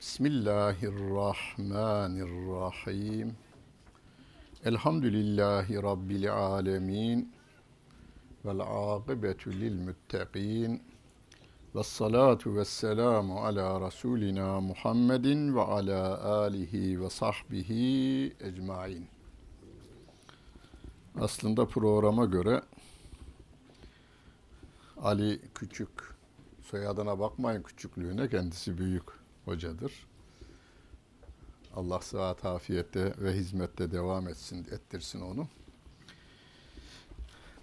Bismillahirrahmanirrahim. Elhamdülillahi rabbil alamin. Vel akibetu lil muttaqin. Ves salatu ves selamu ala rasulina Muhammedin ve ala alihi ve sahbihi ecmaîn. Aslında programa göre Ali Küçük, soyadına bakmayın küçüklüğüne, kendisi büyük hocadır. Allah sıhhat, afiyette ve hizmette devam etsin, ettirsin onu.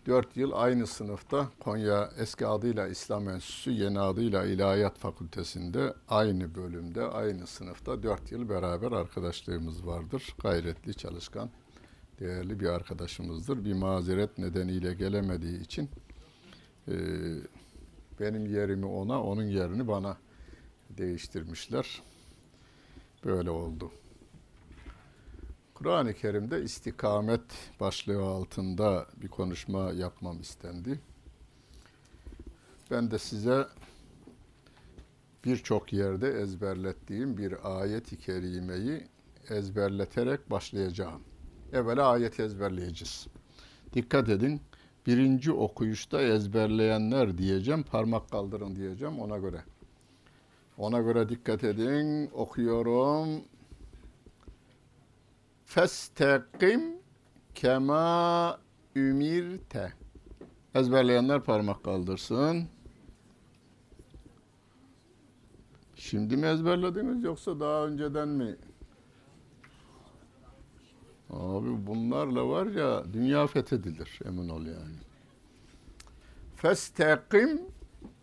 Dört yıl aynı sınıfta Konya eski adıyla İslam Enstitüsü, yeni adıyla İlahiyat Fakültesinde aynı bölümde, aynı sınıfta dört yıl beraber arkadaşlığımız vardır. Gayretli, çalışkan, değerli bir arkadaşımızdır. Bir mazeret nedeniyle gelemediği için e, benim yerimi ona, onun yerini bana değiştirmişler. Böyle oldu. Kur'an-ı Kerim'de istikamet başlığı altında bir konuşma yapmam istendi. Ben de size birçok yerde ezberlettiğim bir ayet-i kerimeyi ezberleterek başlayacağım. Evvela ayet ezberleyeceğiz. Dikkat edin. Birinci okuyuşta ezberleyenler diyeceğim. Parmak kaldırın diyeceğim ona göre. Ona göre dikkat edin. Okuyorum. Festekim kema ümirte. Ezberleyenler parmak kaldırsın. Şimdi mi ezberlediniz yoksa daha önceden mi? Bunlarla var ya dünya fethedilir emin ol yani. Festekim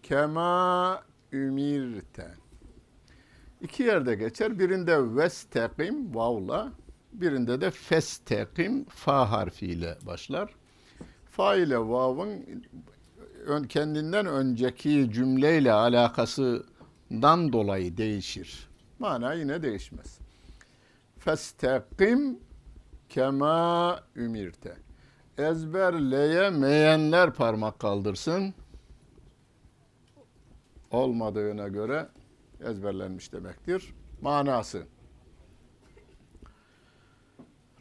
kema ümirte. İki yerde geçer. Birinde vestekim vavla, birinde de festekim fa harfiyle başlar. Fa ile vavın kendinden önceki cümleyle alakasından dolayı değişir. Mana yine değişmez. Festekim kema ümirte. Ezberleyemeyenler parmak kaldırsın. Olmadığına göre ezberlenmiş demektir. Manası.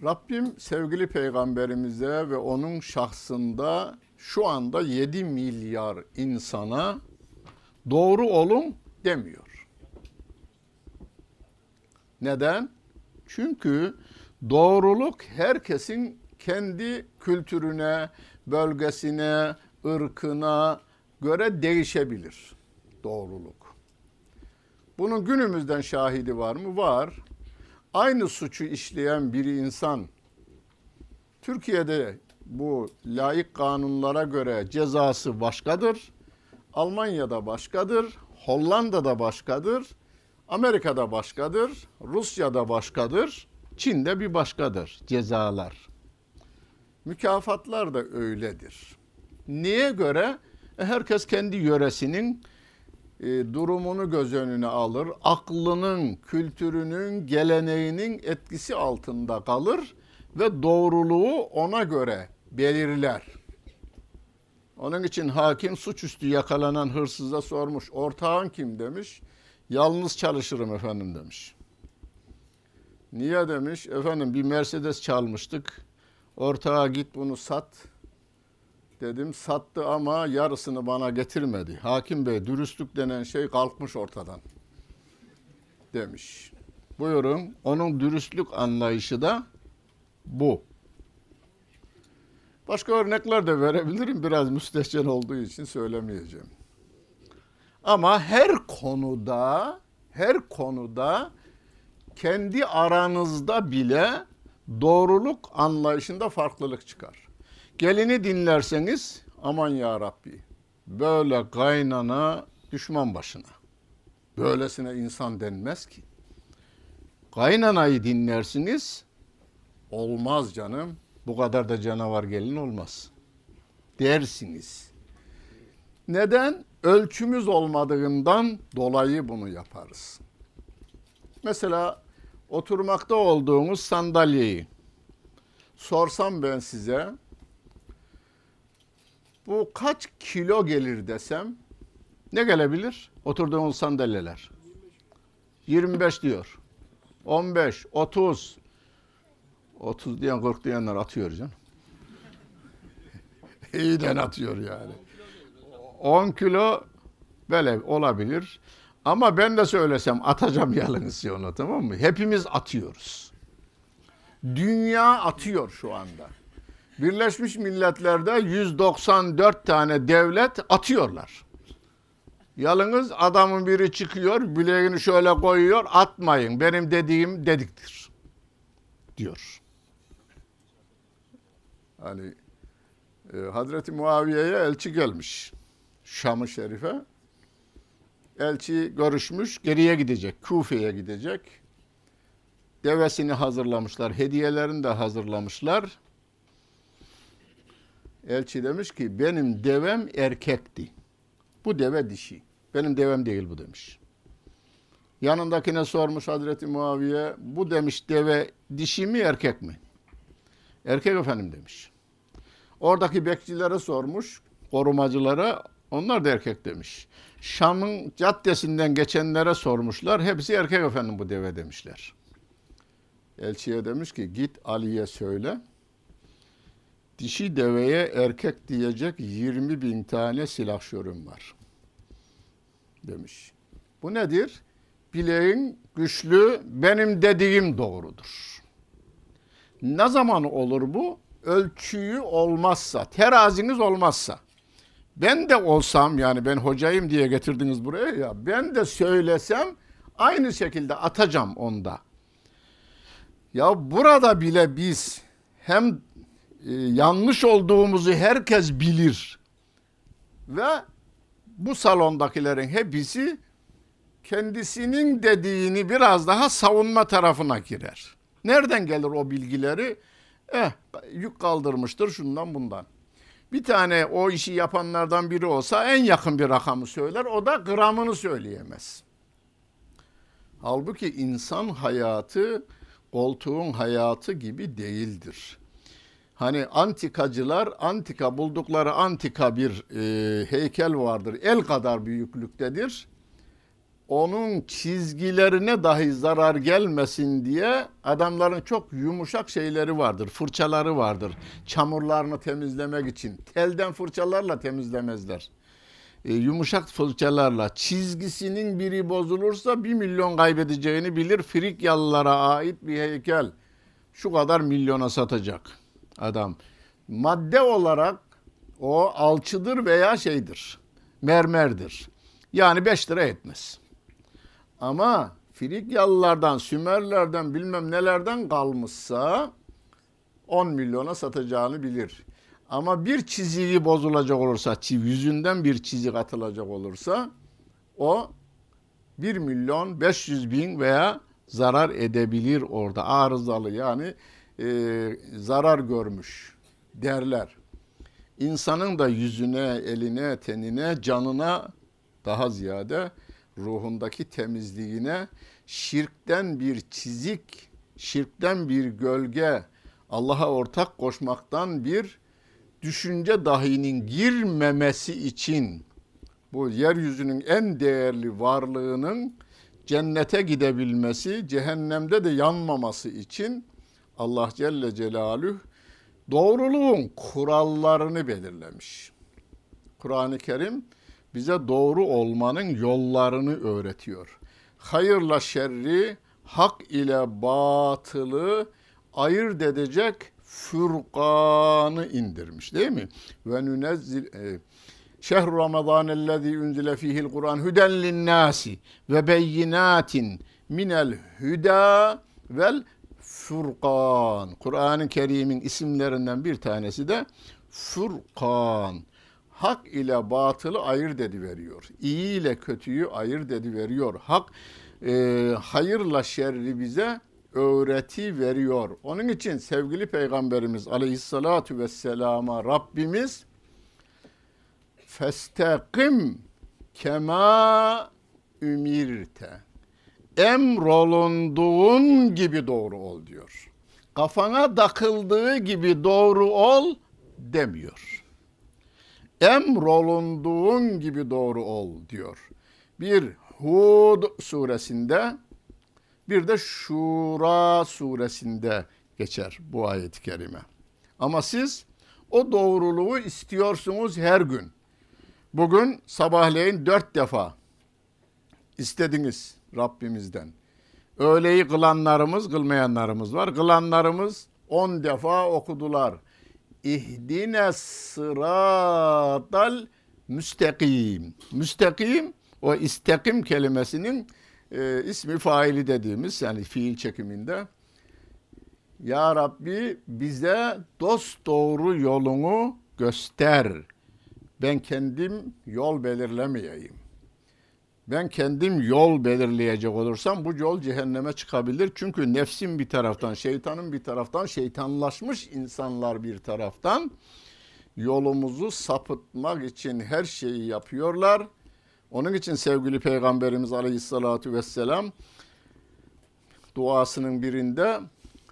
Rabbim sevgili peygamberimize ve onun şahsında şu anda 7 milyar insana doğru olun demiyor. Neden? Çünkü doğruluk herkesin kendi kültürüne, bölgesine, ırkına göre değişebilir doğruluk. Bunun günümüzden şahidi var mı? Var. Aynı suçu işleyen bir insan Türkiye'de bu layık kanunlara göre cezası başkadır. Almanya'da başkadır, Hollanda'da başkadır, Amerika'da başkadır, Rusya'da başkadır, Çin'de bir başkadır cezalar. Mükafatlar da öyledir. Niye göre? E herkes kendi yöresinin e, durumunu göz önüne alır. Aklının, kültürünün, geleneğinin etkisi altında kalır ve doğruluğu ona göre belirler. Onun için hakim suçüstü yakalanan hırsıza sormuş. Ortağın kim demiş. Yalnız çalışırım efendim demiş. Niye demiş? Efendim bir Mercedes çalmıştık. Ortağa git bunu sat. Dedim sattı ama yarısını bana getirmedi. Hakim Bey dürüstlük denen şey kalkmış ortadan. Demiş. Buyurun. Onun dürüstlük anlayışı da bu. Başka örnekler de verebilirim. Biraz müstehcen olduğu için söylemeyeceğim. Ama her konuda her konuda kendi aranızda bile doğruluk anlayışında farklılık çıkar. Gelini dinlerseniz aman ya Rabbi böyle kaynana düşman başına. Böylesine insan denmez ki. Kaynanayı dinlersiniz olmaz canım bu kadar da canavar gelin olmaz dersiniz. Neden? Ölçümüz olmadığından dolayı bunu yaparız. Mesela oturmakta olduğumuz sandalyeyi sorsam ben size bu kaç kilo gelir desem ne gelebilir? Oturduğumuz sandalyeler. 25 diyor. 15, 30. 30 diyen 40 diyenler atıyor canım. İyiden atıyor yani. 10 kilo böyle olabilir. Ama ben de söylesem atacağım yalnız onu tamam mı? Hepimiz atıyoruz. Dünya atıyor şu anda. Birleşmiş Milletler'de 194 tane devlet atıyorlar. Yalnız adamın biri çıkıyor, bileğini şöyle koyuyor, atmayın. Benim dediğim dediktir. Diyor. Hani e, Hazreti Muaviye'ye elçi gelmiş. Şam-ı Şerif'e. Elçi görüşmüş, geriye gidecek, Kufe'ye gidecek. Devesini hazırlamışlar, hediyelerini de hazırlamışlar. Elçi demiş ki benim devem erkekti. Bu deve dişi. Benim devem değil bu demiş. Yanındakine sormuş Hazreti Muaviye bu demiş deve dişi mi erkek mi? Erkek efendim demiş. Oradaki bekçilere sormuş korumacılara onlar da erkek demiş. Şam'ın caddesinden geçenlere sormuşlar. Hepsi erkek efendim bu deve demişler. Elçiye demiş ki git Ali'ye söyle. Dişi deveye erkek diyecek 20 bin tane silahşörüm var. Demiş. Bu nedir? Bileğin güçlü, benim dediğim doğrudur. Ne zaman olur bu? Ölçüyü olmazsa, teraziniz olmazsa. Ben de olsam yani ben hocayım diye getirdiniz buraya ya ben de söylesem aynı şekilde atacağım onda. Ya burada bile biz hem e, yanlış olduğumuzu herkes bilir ve bu salondakilerin hepsi kendisinin dediğini biraz daha savunma tarafına girer. Nereden gelir o bilgileri? Eh yük kaldırmıştır şundan bundan. Bir tane o işi yapanlardan biri olsa en yakın bir rakamı söyler. O da gramını söyleyemez. Halbuki insan hayatı koltuğun hayatı gibi değildir. Hani antikacılar antika buldukları antika bir e, heykel vardır. El kadar büyüklüktedir. Onun çizgilerine dahi zarar gelmesin diye adamların çok yumuşak şeyleri vardır. Fırçaları vardır. Çamurlarını temizlemek için. Telden fırçalarla temizlemezler. E, yumuşak fırçalarla çizgisinin biri bozulursa bir milyon kaybedeceğini bilir. Frikyalılara ait bir heykel. Şu kadar milyona satacak adam. Madde olarak o alçıdır veya şeydir. Mermerdir. Yani 5 lira etmez. Ama Frikyalılardan, Sümerlerden bilmem nelerden kalmışsa 10 milyona satacağını bilir. Ama bir çiziği bozulacak olursa, yüzünden bir çizik atılacak olursa o 1 milyon 500 bin veya zarar edebilir orada. Arızalı yani e, zarar görmüş derler. İnsanın da yüzüne, eline, tenine, canına daha ziyade ruhundaki temizliğine şirkten bir çizik, şirkten bir gölge, Allah'a ortak koşmaktan bir düşünce dahinin girmemesi için bu yeryüzünün en değerli varlığının cennete gidebilmesi, cehennemde de yanmaması için Allah Celle Celaluhu doğruluğun kurallarını belirlemiş. Kur'an-ı Kerim bize doğru olmanın yollarını öğretiyor. Hayırla şerri, hak ile batılı ayırt edecek Furkan'ı indirmiş değil mi? Ve nünezzil e, Şehru Ramazan ellezî unzile fihil Kur'an huden linnâsi ve beyinatin minel hüda vel Furkan. Kur'an-ı Kerim'in isimlerinden bir tanesi de Furkan. Hak ile batılı ayırt ediveriyor. İyi ile kötüyü ayırt ediveriyor. Hak e, hayırla şerri bize öğreti veriyor. Onun için sevgili Peygamberimiz aleyhissalatu vesselama Rabbimiz festekim kema ümirte emrolunduğun gibi doğru ol diyor. Kafana takıldığı gibi doğru ol demiyor. Emrolunduğun gibi doğru ol diyor. Bir Hud suresinde bir de Şura suresinde geçer bu ayet-i kerime. Ama siz o doğruluğu istiyorsunuz her gün. Bugün sabahleyin dört defa istediniz Rabbimizden. Öğleyi kılanlarımız, kılmayanlarımız var. Kılanlarımız on defa okudular. İhdine sıratal müstakim. Müstakim o istakim kelimesinin e, ismi faili dediğimiz yani fiil çekiminde Ya Rabbi bize dost doğru yolunu göster. Ben kendim yol belirlemeyeyim. Ben kendim yol belirleyecek olursam bu yol cehenneme çıkabilir. Çünkü nefsim bir taraftan, şeytanın bir taraftan, şeytanlaşmış insanlar bir taraftan yolumuzu sapıtmak için her şeyi yapıyorlar. Onun için sevgili Peygamberimiz Aleyhisselatü Vesselam duasının birinde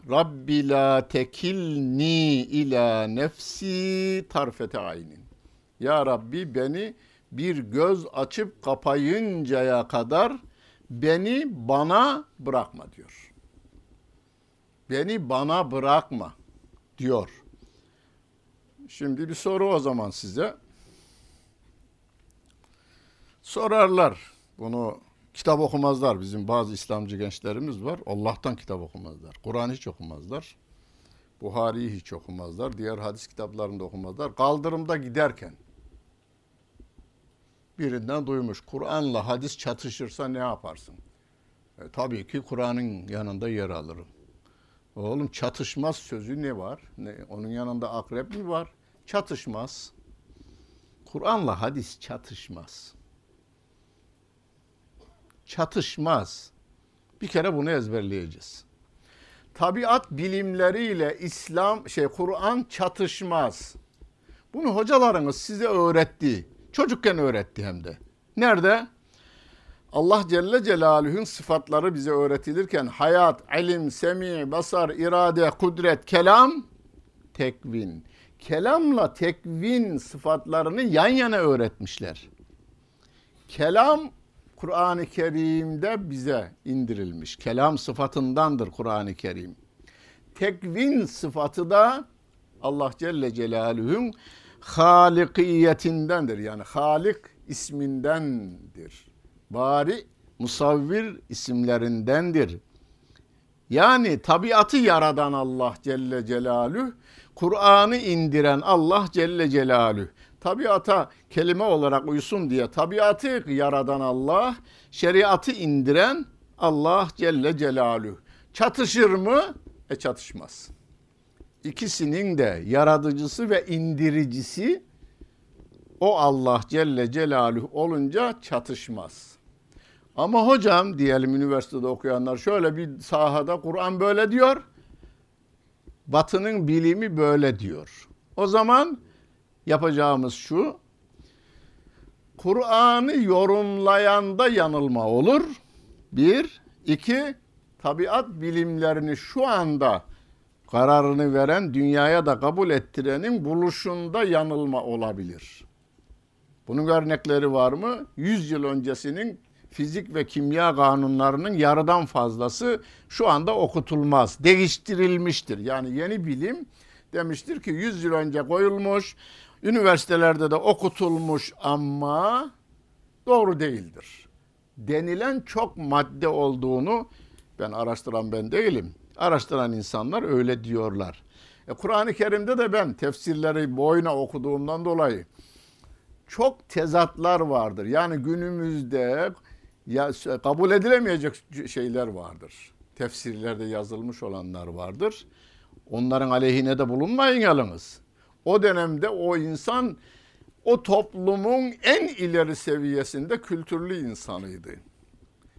Rabbi la tekilni ila nefsi tarfete aynin. Ya Rabbi beni bir göz açıp kapayıncaya kadar beni bana bırakma diyor. Beni bana bırakma diyor. Şimdi bir soru o zaman size. Sorarlar. Bunu kitap okumazlar. Bizim bazı İslamcı gençlerimiz var. Allah'tan kitap okumazlar. Kur'an hiç okumazlar. Buhari'yi hiç okumazlar. Diğer hadis kitaplarını da okumazlar. Kaldırımda giderken birinden duymuş. Kur'an'la hadis çatışırsa ne yaparsın? E, tabii ki Kur'an'ın yanında yer alırım. Oğlum çatışmaz sözü ne var? Ne, onun yanında akrep mi var? Çatışmaz. Kur'an'la hadis çatışmaz. Çatışmaz. Bir kere bunu ezberleyeceğiz. Tabiat bilimleriyle İslam şey Kur'an çatışmaz. Bunu hocalarınız size öğretti. Çocukken öğretti hem de. Nerede? Allah Celle Celaluhu'nun sıfatları bize öğretilirken hayat, ilim, semi, basar, irade, kudret, kelam, tekvin. Kelamla tekvin sıfatlarını yan yana öğretmişler. Kelam Kur'an-ı Kerim'de bize indirilmiş. Kelam sıfatındandır Kur'an-ı Kerim. Tekvin sıfatı da Allah Celle Celaluhu'nun halikiyetindendir. Yani Halik ismindendir. Bari musavvir isimlerindendir. Yani tabiatı yaradan Allah Celle Celaluhu, Kur'an'ı indiren Allah Celle Celaluhu. Tabiata kelime olarak uysun diye tabiatı yaradan Allah, şeriatı indiren Allah Celle Celaluhu. Çatışır mı? E çatışmaz ikisinin de yaratıcısı ve indiricisi o Allah Celle Celaluhu olunca çatışmaz. Ama hocam diyelim üniversitede okuyanlar şöyle bir sahada Kur'an böyle diyor. Batının bilimi böyle diyor. O zaman yapacağımız şu. Kur'an'ı yorumlayanda yanılma olur. Bir. iki tabiat bilimlerini şu anda kararını veren, dünyaya da kabul ettirenin buluşunda yanılma olabilir. Bunun örnekleri var mı? 100 yıl öncesinin fizik ve kimya kanunlarının yarıdan fazlası şu anda okutulmaz. Değiştirilmiştir. Yani yeni bilim demiştir ki 100 yıl önce koyulmuş, üniversitelerde de okutulmuş ama doğru değildir. Denilen çok madde olduğunu ben araştıran ben değilim araştıran insanlar öyle diyorlar. E, Kur'an-ı Kerim'de de ben tefsirleri boyuna okuduğumdan dolayı çok tezatlar vardır. Yani günümüzde ya, kabul edilemeyecek şeyler vardır. Tefsirlerde yazılmış olanlar vardır. Onların aleyhine de bulunmayın yalnız. O dönemde o insan o toplumun en ileri seviyesinde kültürlü insanıydı.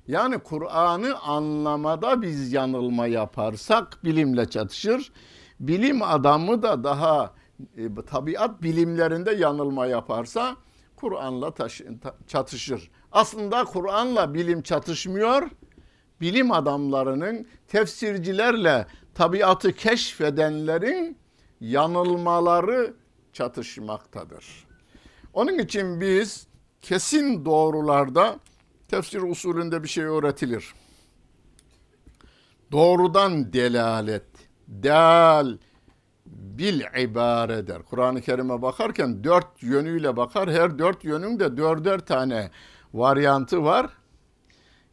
Yani Kur'an'ı anlamada biz yanılma yaparsak bilimle çatışır. Bilim adamı da daha e, tabiat bilimlerinde yanılma yaparsa Kur'an'la çatışır. Aslında Kur'an'la bilim çatışmıyor. Bilim adamlarının, tefsircilerle tabiatı keşfedenlerin yanılmaları çatışmaktadır. Onun için biz kesin doğrularda tefsir usulünde bir şey öğretilir. Doğrudan delalet, del, bil ibare der. Kur'an-ı Kerim'e bakarken dört yönüyle bakar. Her dört yönün de dörder tane varyantı var.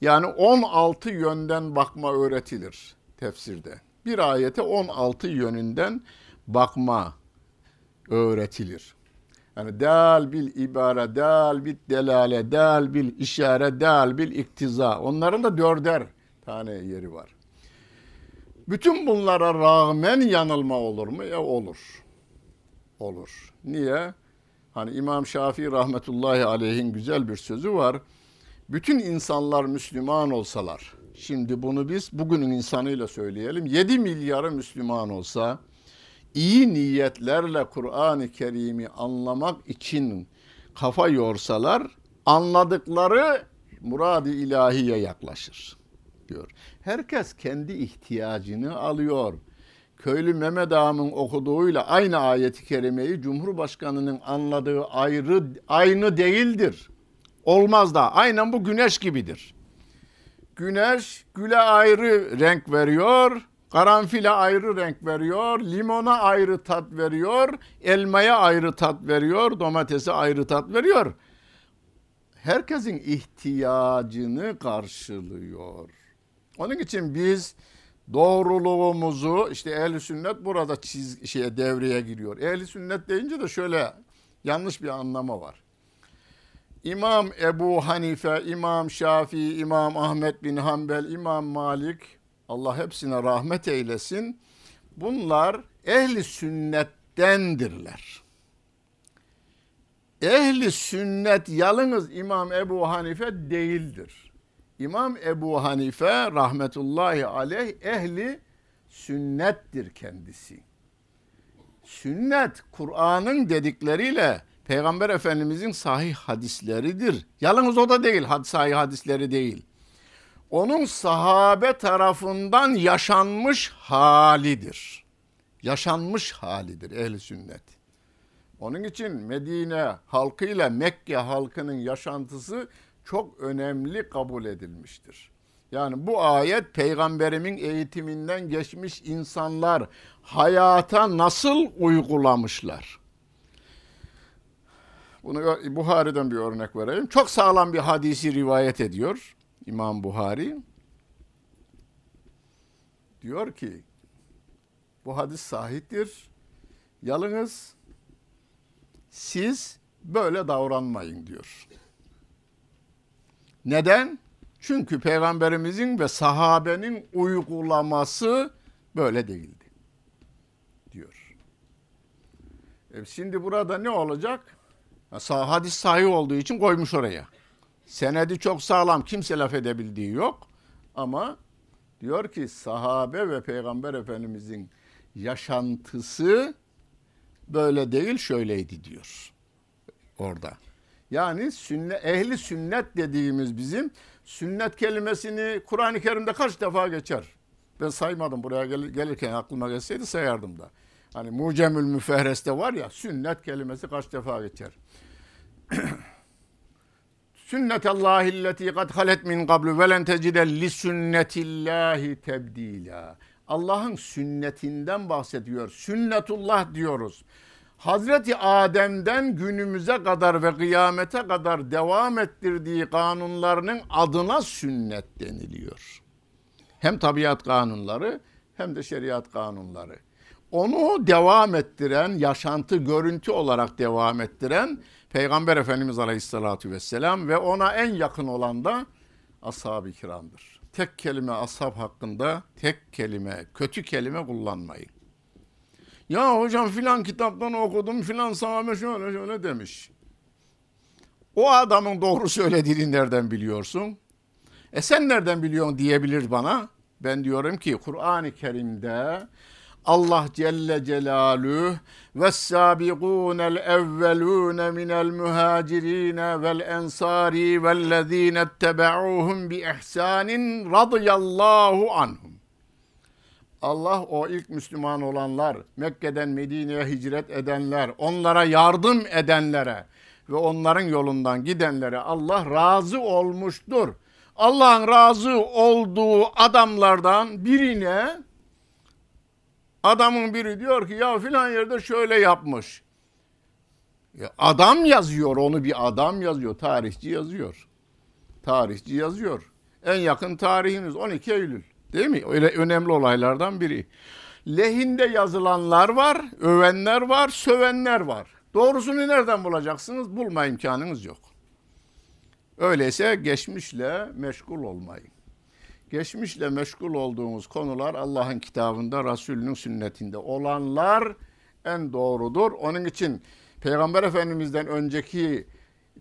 Yani 16 yönden bakma öğretilir tefsirde. Bir ayete 16 yönünden bakma öğretilir. Yani dal bil ibare, dal bil delale, dal bil işare, dal bil iktiza. Onların da dörder tane yeri var. Bütün bunlara rağmen yanılma olur mu? Ya olur. Olur. Niye? Hani İmam Şafii rahmetullahi aleyhin güzel bir sözü var. Bütün insanlar Müslüman olsalar, şimdi bunu biz bugünün insanıyla söyleyelim. 7 milyarı Müslüman olsa, iyi niyetlerle Kur'an-ı Kerim'i anlamak için kafa yorsalar, anladıkları murad-ı ilahiye yaklaşır diyor. Herkes kendi ihtiyacını alıyor. Köylü Mehmet Ağam'ın okuduğuyla aynı ayeti kerimeyi Cumhurbaşkanı'nın anladığı ayrı aynı değildir. Olmaz da aynen bu güneş gibidir. Güneş güle ayrı renk veriyor, karanfile ayrı renk veriyor, limona ayrı tat veriyor, elmaya ayrı tat veriyor, domatese ayrı tat veriyor. Herkesin ihtiyacını karşılıyor. Onun için biz doğruluğumuzu işte ehli sünnet burada çiz şeye devreye giriyor. Ehli sünnet deyince de şöyle yanlış bir anlama var. İmam Ebu Hanife, İmam Şafii, İmam Ahmet bin Hanbel, İmam Malik Allah hepsine rahmet eylesin. Bunlar ehli sünnettendirler. Ehli sünnet yalnız İmam Ebu Hanife değildir. İmam Ebu Hanife rahmetullahi aleyh ehli sünnettir kendisi. Sünnet Kur'an'ın dedikleriyle Peygamber Efendimizin sahih hadisleridir. Yalnız o da değil, sahih hadisleri değil. Onun sahabe tarafından yaşanmış halidir. Yaşanmış halidir ehli sünnet. Onun için Medine halkıyla Mekke halkının yaşantısı çok önemli kabul edilmiştir. Yani bu ayet peygamberimin eğitiminden geçmiş insanlar hayata nasıl uygulamışlar? Bunu Buhari'den bir örnek vereyim. Çok sağlam bir hadisi rivayet ediyor İmam Buhari. Diyor ki bu hadis sahiptir. Yalnız siz böyle davranmayın diyor. Neden? Çünkü peygamberimizin ve sahabenin uygulaması böyle değildi. Diyor. E şimdi burada ne olacak? Hadis sahih olduğu için koymuş oraya. Senedi çok sağlam. Kimse laf edebildiği yok. Ama diyor ki sahabe ve peygamber efendimizin yaşantısı böyle değil şöyleydi diyor. Orada. Yani sünnet, ehli sünnet dediğimiz bizim sünnet kelimesini Kur'an-ı Kerim'de kaç defa geçer? Ben saymadım buraya gel, gelirken aklıma gelseydi sayardım da. Hani Mucemül Müfehres'te var ya sünnet kelimesi kaç defa geçer? Sünnetallahi illeti kad halet min qablu ve len tecide li sünnetillahi tebdila. Allah'ın sünnetinden bahsediyor. Sünnetullah diyoruz. Hazreti Adem'den günümüze kadar ve kıyamete kadar devam ettirdiği kanunlarının adına sünnet deniliyor. Hem tabiat kanunları hem de şeriat kanunları. Onu devam ettiren, yaşantı, görüntü olarak devam ettiren Peygamber Efendimiz Aleyhisselatü Vesselam ve ona en yakın olan da ashab-ı kiramdır. Tek kelime ashab hakkında tek kelime, kötü kelime kullanmayın. Ya hocam filan kitaptan okudum filan sahabe şöyle şöyle demiş. O adamın doğru söylediğini nereden biliyorsun? E sen nereden biliyorsun diyebilir bana. Ben diyorum ki Kur'an-ı Kerim'de Allah Celle Celaluhu ve sabiqunel evvelun minel muhacirin vel ensari vellezine ettebe'uhum bi ihsanin radıyallahu anhum. Allah o ilk Müslüman olanlar, Mekke'den Medine'ye hicret edenler, onlara yardım edenlere ve onların yolundan gidenlere Allah razı olmuştur. Allah'ın razı olduğu adamlardan birine adamın biri diyor ki ya filan yerde şöyle yapmış. Ya adam yazıyor onu bir adam yazıyor. Tarihçi yazıyor. Tarihçi yazıyor. En yakın tarihimiz 12 Eylül. Değil mi? Öyle önemli olaylardan biri. Lehinde yazılanlar var, övenler var, sövenler var. Doğrusunu nereden bulacaksınız? Bulma imkanınız yok. Öyleyse geçmişle meşgul olmayın. Geçmişle meşgul olduğumuz konular Allah'ın kitabında, Resulünün sünnetinde olanlar en doğrudur. Onun için Peygamber Efendimiz'den önceki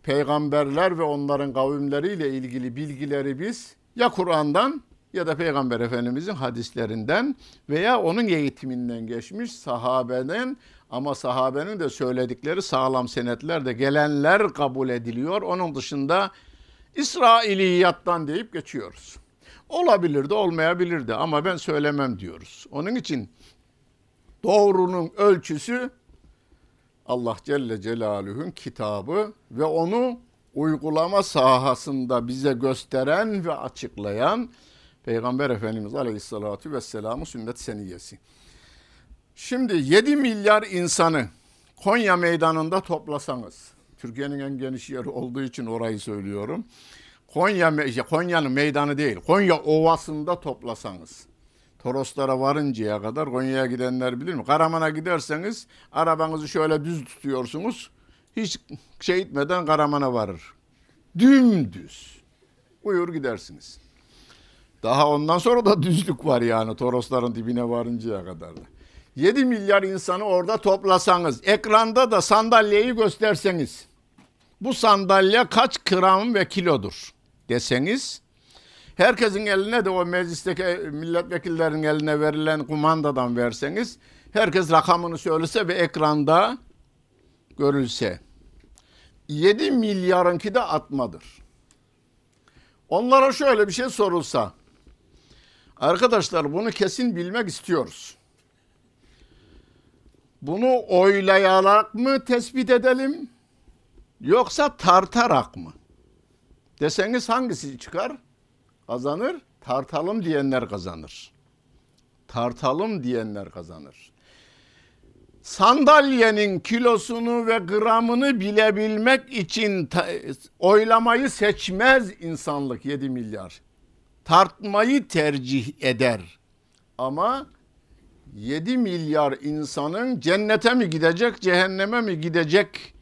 peygamberler ve onların kavimleriyle ilgili bilgileri biz ya Kur'an'dan ya da Peygamber Efendimizin hadislerinden veya onun eğitiminden geçmiş sahabeden ama sahabenin de söyledikleri sağlam senetlerde gelenler kabul ediliyor. Onun dışında İsrailiyattan deyip geçiyoruz. Olabilir de olmayabilir de ama ben söylemem diyoruz. Onun için doğrunun ölçüsü Allah Celle Celaluhu'nun kitabı ve onu uygulama sahasında bize gösteren ve açıklayan Peygamber Efendimiz Aleyhisselatü Vesselam'ın sünnet seniyesi. Şimdi 7 milyar insanı Konya meydanında toplasanız, Türkiye'nin en geniş yeri olduğu için orayı söylüyorum. Konya Konya'nın meydanı değil, Konya Ovası'nda toplasanız. Toroslara varıncaya kadar Konya'ya gidenler bilir mi? Karaman'a giderseniz arabanızı şöyle düz tutuyorsunuz. Hiç şey etmeden Karaman'a varır. Dümdüz. Buyur gidersiniz. Daha ondan sonra da düzlük var yani Torosların dibine varıncaya kadar da. 7 milyar insanı orada toplasanız, ekranda da sandalyeyi gösterseniz, bu sandalye kaç gram ve kilodur deseniz, herkesin eline de o meclisteki milletvekillerinin eline verilen kumandadan verseniz, herkes rakamını söylese ve ekranda görülse, 7 milyarınki de atmadır. Onlara şöyle bir şey sorulsa, arkadaşlar bunu kesin bilmek istiyoruz. Bunu oylayarak mı tespit edelim yoksa tartarak mı? Deseniz hangisi çıkar? Kazanır. Tartalım diyenler kazanır. Tartalım diyenler kazanır. Sandalyenin kilosunu ve gramını bilebilmek için oylamayı seçmez insanlık 7 milyar. Tartmayı tercih eder. Ama 7 milyar insanın cennete mi gidecek, cehenneme mi gidecek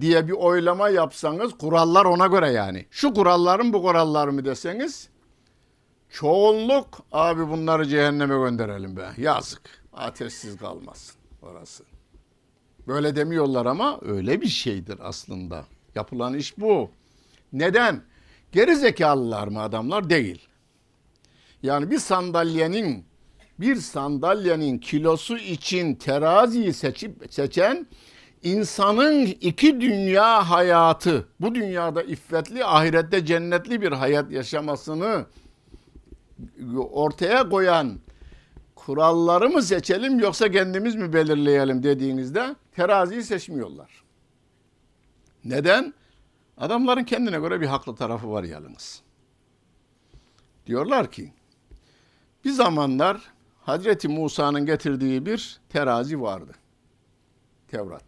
diye bir oylama yapsanız kurallar ona göre yani. Şu kuralların bu kurallar mı deseniz çoğunluk abi bunları cehenneme gönderelim be. Yazık. Ateşsiz kalmasın orası. Böyle demiyorlar ama öyle bir şeydir aslında. Yapılan iş bu. Neden? Geri zekalılar mı adamlar? Değil. Yani bir sandalyenin bir sandalyenin kilosu için teraziyi seçip seçen insanın iki dünya hayatı, bu dünyada iffetli, ahirette cennetli bir hayat yaşamasını ortaya koyan kuralları mı seçelim yoksa kendimiz mi belirleyelim dediğinizde teraziyi seçmiyorlar. Neden? Adamların kendine göre bir haklı tarafı var yalnız. Diyorlar ki bir zamanlar Hazreti Musa'nın getirdiği bir terazi vardı. Tevrat.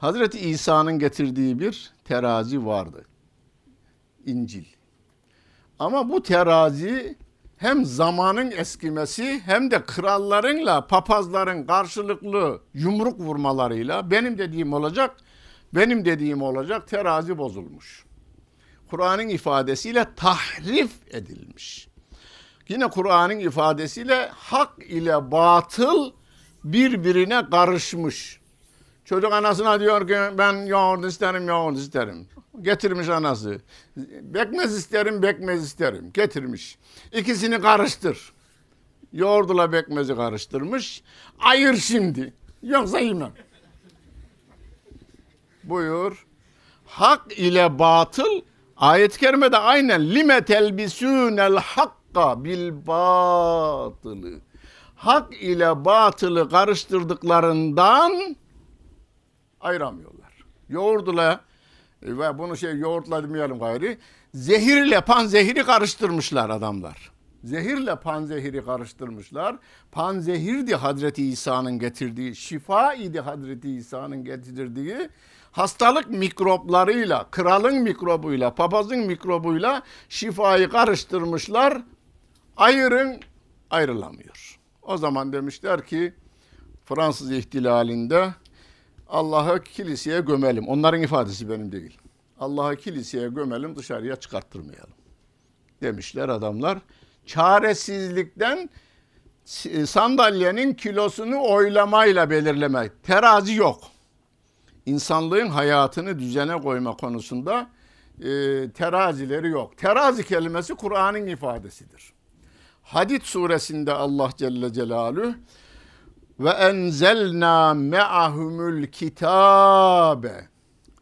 Hazreti İsa'nın getirdiği bir terazi vardı. İncil. Ama bu terazi hem zamanın eskimesi hem de krallarınla papazların karşılıklı yumruk vurmalarıyla benim dediğim olacak, benim dediğim olacak terazi bozulmuş. Kur'an'ın ifadesiyle tahrif edilmiş. Yine Kur'an'ın ifadesiyle hak ile batıl birbirine karışmış. Çocuk anasına diyor ki ben yoğurt isterim, yoğurt isterim. Getirmiş anası. Bekmez isterim, bekmez isterim. Getirmiş. İkisini karıştır. Yoğurdla bekmezi karıştırmış. Ayır şimdi. Yoksa yemem. Buyur. Hak ile batıl ayet-i kerimede aynen lime telbisûnel hak hakka bil batılı. Hak ile batılı karıştırdıklarından ayıramıyorlar. Yoğurdla e, ve bunu şey yoğurtla demeyelim gayri. Zehirle panzehiri karıştırmışlar adamlar. Zehirle panzehiri karıştırmışlar. Panzehirdi Hazreti İsa'nın getirdiği, şifa idi Hazreti İsa'nın getirdiği hastalık mikroplarıyla, kralın mikrobuyla, papazın mikrobuyla şifayı karıştırmışlar. Ayırın, ayrılamıyor. O zaman demişler ki Fransız ihtilalinde Allah'ı kiliseye gömelim. Onların ifadesi benim değil. Allah'ı kiliseye gömelim, dışarıya çıkarttırmayalım. Demişler adamlar. Çaresizlikten sandalyenin kilosunu oylamayla belirlemek. Terazi yok insanlığın hayatını düzene koyma konusunda e, terazileri yok. Terazi kelimesi Kur'an'ın ifadesidir. Hadid suresinde Allah Celle Celaluhu ve enzelna me'ahumul kitabe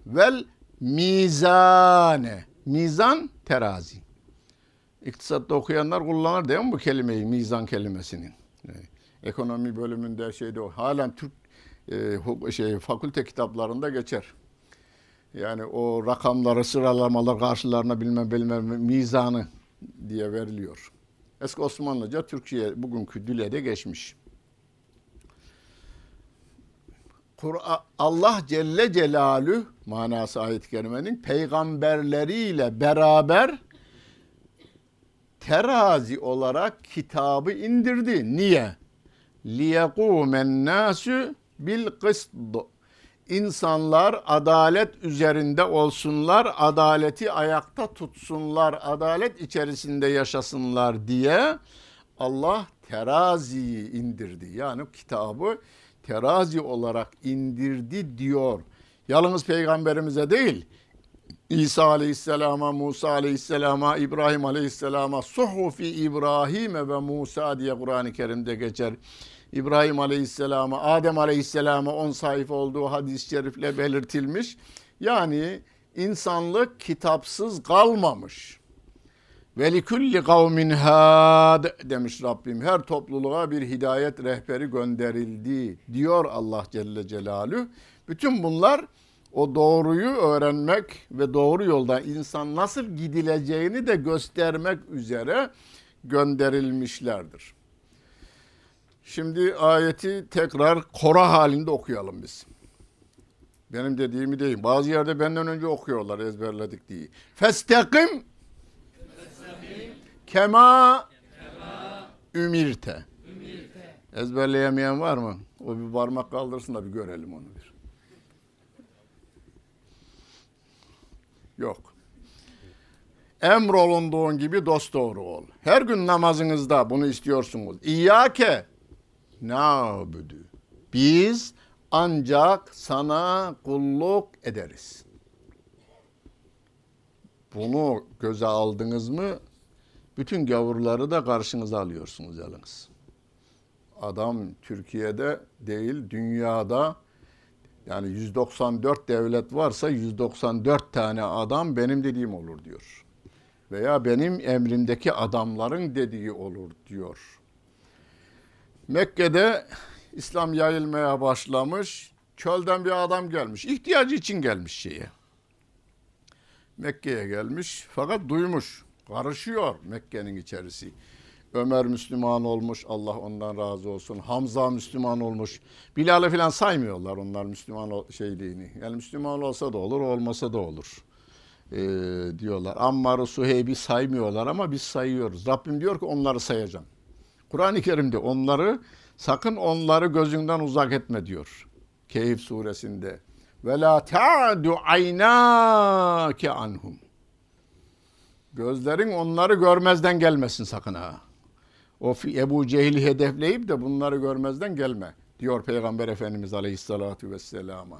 vel mizane. Mizan terazi. İktisatta okuyanlar kullanır değil mi bu kelimeyi, mizan kelimesini? Ekonomi bölümünde şeyde o. Halen Türk e, şey fakülte kitaplarında geçer. Yani o rakamları, sıralamalar karşılarına bilmem bilmem mizanı diye veriliyor. Eski Osmanlıca Türkçe'ye bugünkü dile de geçmiş. Allah Celle Celalü manası ayet-i kerimenin peygamberleriyle beraber terazi olarak kitabı indirdi. Niye? liyekumen nasu bil kıst insanlar adalet üzerinde olsunlar, adaleti ayakta tutsunlar, adalet içerisinde yaşasınlar diye Allah teraziyi indirdi. Yani kitabı terazi olarak indirdi diyor. Yalnız peygamberimize değil, İsa aleyhisselama, Musa aleyhisselama, İbrahim aleyhisselama, suhufi İbrahim ve Musa diye Kur'an-ı Kerim'de geçer. İbrahim Aleyhisselam'a, Adem Aleyhisselam'a on sayfa olduğu hadis-i şerifle belirtilmiş. Yani insanlık kitapsız kalmamış. Ve likulli kavmin had demiş Rabbim. Her topluluğa bir hidayet rehberi gönderildi diyor Allah Celle Celaluhu. Bütün bunlar o doğruyu öğrenmek ve doğru yolda insan nasıl gidileceğini de göstermek üzere gönderilmişlerdir. Şimdi ayeti tekrar kora halinde okuyalım biz. Benim dediğimi değil. Bazı yerde benden önce okuyorlar ezberledik diye. Festekim kema ümirte. Ezberleyemeyen var mı? O bir parmak kaldırsın da bir görelim onu bir. Yok. Emrolunduğun gibi dost doğru ol. Her gün namazınızda bunu istiyorsunuz. İyyake na'budu. Biz ancak sana kulluk ederiz. Bunu göze aldınız mı bütün gavurları da karşınıza alıyorsunuz yalnız. Adam Türkiye'de değil dünyada yani 194 devlet varsa 194 tane adam benim dediğim olur diyor. Veya benim emrimdeki adamların dediği olur diyor. Mekke'de İslam yayılmaya başlamış. Çölden bir adam gelmiş. İhtiyacı için gelmiş şeye. Mekke'ye gelmiş fakat duymuş. Karışıyor Mekke'nin içerisi. Ömer Müslüman olmuş. Allah ondan razı olsun. Hamza Müslüman olmuş. Bilal'i falan saymıyorlar onlar Müslüman şeyliğini. Yani Müslüman olsa da olur, olmasa da olur. Ee, diyorlar. Ammar'ı, Suheyb'i saymıyorlar ama biz sayıyoruz. Rabbim diyor ki onları sayacağım. Kur'an-ı Kerim'de onları sakın onları gözünden uzak etme diyor. Keyif suresinde. Ve la ta'du aynake anhum. Gözlerin onları görmezden gelmesin sakın ha. O Ebu Cehil'i hedefleyip de bunları görmezden gelme diyor Peygamber Efendimiz Aleyhisselatü Vesselam'a.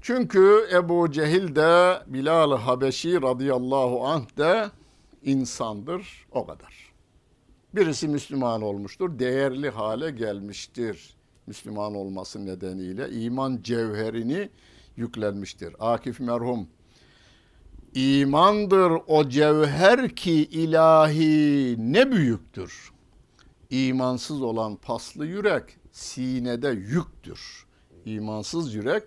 Çünkü Ebu Cehil de Bilal-ı Habeşi radıyallahu anh de insandır o kadar. Birisi Müslüman olmuştur, değerli hale gelmiştir. Müslüman olması nedeniyle iman cevherini yüklenmiştir. Akif merhum İmandır o cevher ki ilahi ne büyüktür. İmansız olan paslı yürek sinede yüktür. İmansız yürek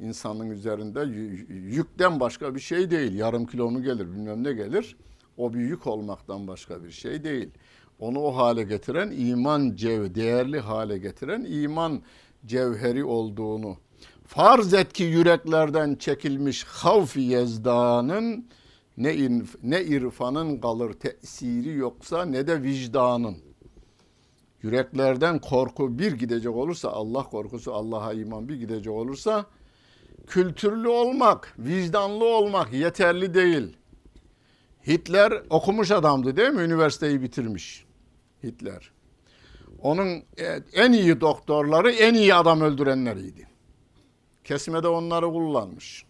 insanın üzerinde yükten başka bir şey değil. Yarım kilo mu gelir bilmem ne gelir. O bir yük olmaktan başka bir şey değil. Onu o hale getiren iman cev, değerli hale getiren iman cevheri olduğunu farz et ki yüreklerden çekilmiş havfi yezdanın ne, inf, ne irfanın kalır tesiri yoksa ne de vicdanın. Yüreklerden korku bir gidecek olursa Allah korkusu Allah'a iman bir gidecek olursa kültürlü olmak, vicdanlı olmak yeterli değil. Hitler okumuş adamdı değil mi? Üniversiteyi bitirmiş. Hitler. Onun e, en iyi doktorları en iyi adam öldürenleriydi. Kesmede onları kullanmış.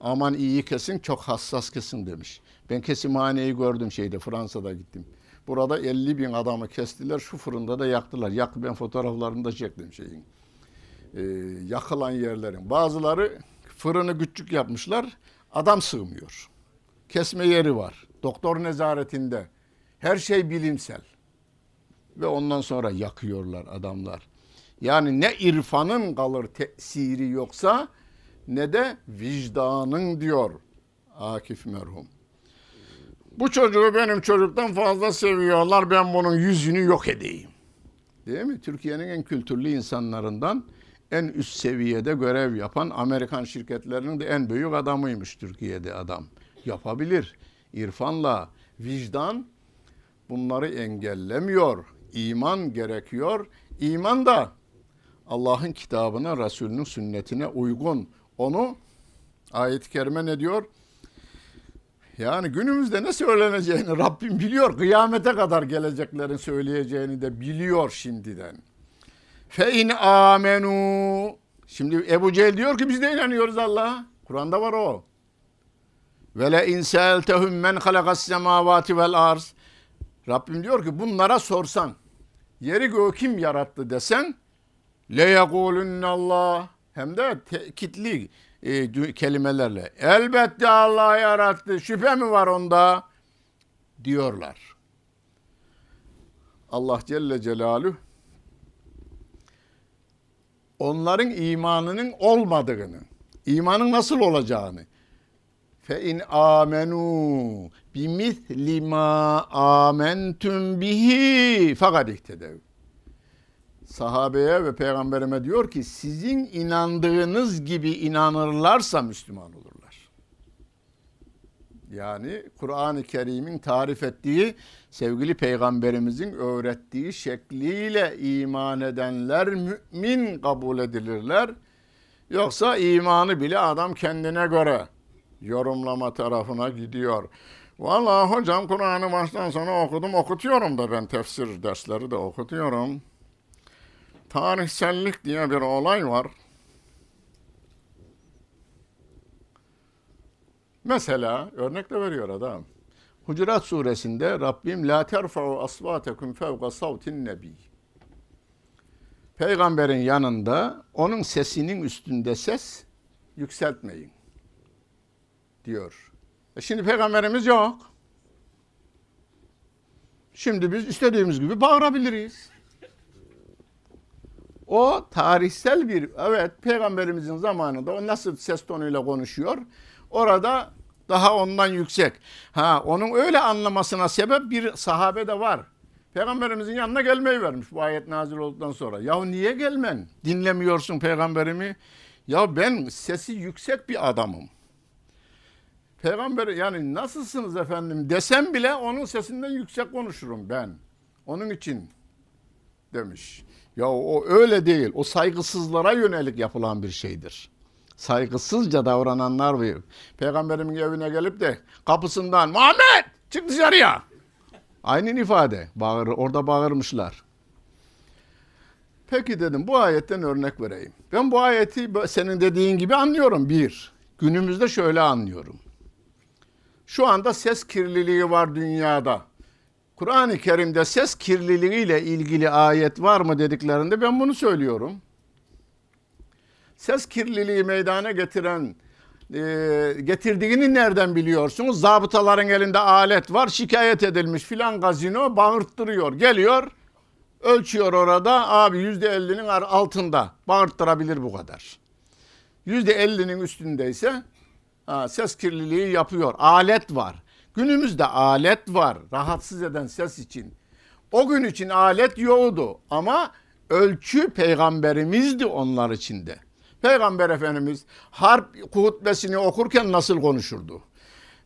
Aman iyi kesin çok hassas kesin demiş. Ben kesimhaneyi gördüm şeyde Fransa'da gittim. Burada 50 bin adamı kestiler şu fırında da yaktılar. Yak, ben fotoğraflarını da çektim şeyin. Ee, yakılan yerlerin. Bazıları fırını küçük yapmışlar. Adam sığmıyor. Kesme yeri var. Doktor nezaretinde. Her şey bilimsel. Ve ondan sonra yakıyorlar adamlar. Yani ne irfanın kalır tesiri yoksa ne de vicdanın diyor Akif merhum. Bu çocuğu benim çocuktan fazla seviyorlar ben bunun yüzünü yok edeyim. Değil mi? Türkiye'nin en kültürlü insanlarından en üst seviyede görev yapan Amerikan şirketlerinin de en büyük adamıymış Türkiye'de adam. Yapabilir. İrfanla vicdan bunları engellemiyor. İman gerekiyor. İman da Allah'ın kitabına, Resulünün sünnetine uygun. Onu ayet-i kerime ne diyor? Yani günümüzde ne söyleneceğini Rabbim biliyor. Kıyamete kadar geleceklerin söyleyeceğini de biliyor şimdiden. Fe in amenu. Şimdi Ebu Cehil diyor ki biz de inanıyoruz Allah'a. Kur'an'da var o. Ve le in men halakas semavati vel arz. Rabbim diyor ki bunlara sorsan yeri göğü kim yarattı desen le Allah. Hem de tekitli e, kelimelerle. Elbette Allah yarattı. Şüphe mi var onda? Diyorlar. Allah Celle Celaluhu onların imanının olmadığını, imanın nasıl olacağını fe in amenu bimisli ma amentum bihi fakat ihtedev sahabeye ve peygamberime diyor ki sizin inandığınız gibi inanırlarsa Müslüman olurlar. Yani Kur'an-ı Kerim'in tarif ettiği sevgili peygamberimizin öğrettiği şekliyle iman edenler mümin kabul edilirler. Yoksa imanı bile adam kendine göre yorumlama tarafına gidiyor. Vallahi hocam Kur'an'ı baştan sona okudum okutuyorum da ben tefsir dersleri de okutuyorum tarihsellik diye bir olay var. Mesela örnek de veriyor adam. Hucurat suresinde Rabbim la terfa'u asvatekum fevka savtin nebi. Peygamberin yanında onun sesinin üstünde ses yükseltmeyin diyor. E şimdi peygamberimiz yok. Şimdi biz istediğimiz gibi bağırabiliriz. O tarihsel bir, evet peygamberimizin zamanında o nasıl ses tonuyla konuşuyor? Orada daha ondan yüksek. Ha onun öyle anlamasına sebep bir sahabe de var. Peygamberimizin yanına gelmeyi vermiş bu ayet nazil olduktan sonra. Ya niye gelmen? Dinlemiyorsun peygamberimi. Ya ben sesi yüksek bir adamım. Peygamber yani nasılsınız efendim desem bile onun sesinden yüksek konuşurum ben. Onun için demiş. Ya o öyle değil. O saygısızlara yönelik yapılan bir şeydir. Saygısızca davrananlar var. Peygamberimin evine gelip de kapısından Muhammed çık dışarıya. Aynı ifade. Bağır, orada bağırmışlar. Peki dedim bu ayetten örnek vereyim. Ben bu ayeti senin dediğin gibi anlıyorum bir. Günümüzde şöyle anlıyorum. Şu anda ses kirliliği var dünyada. Kur'an-ı Kerim'de ses kirliliğiyle ilgili ayet var mı dediklerinde ben bunu söylüyorum. Ses kirliliği meydana getiren e, getirdiğini nereden biliyorsunuz? Zabıtaların elinde alet var, şikayet edilmiş filan gazino bağırttırıyor. Geliyor, ölçüyor orada, abi yüzde ellinin altında bağırttırabilir bu kadar. %50'nin üstündeyse ha, ses kirliliği yapıyor. Alet var. Günümüzde alet var rahatsız eden ses için. O gün için alet yoktu ama ölçü peygamberimizdi onlar içinde. Peygamber Efendimiz harp hutbesini okurken nasıl konuşurdu?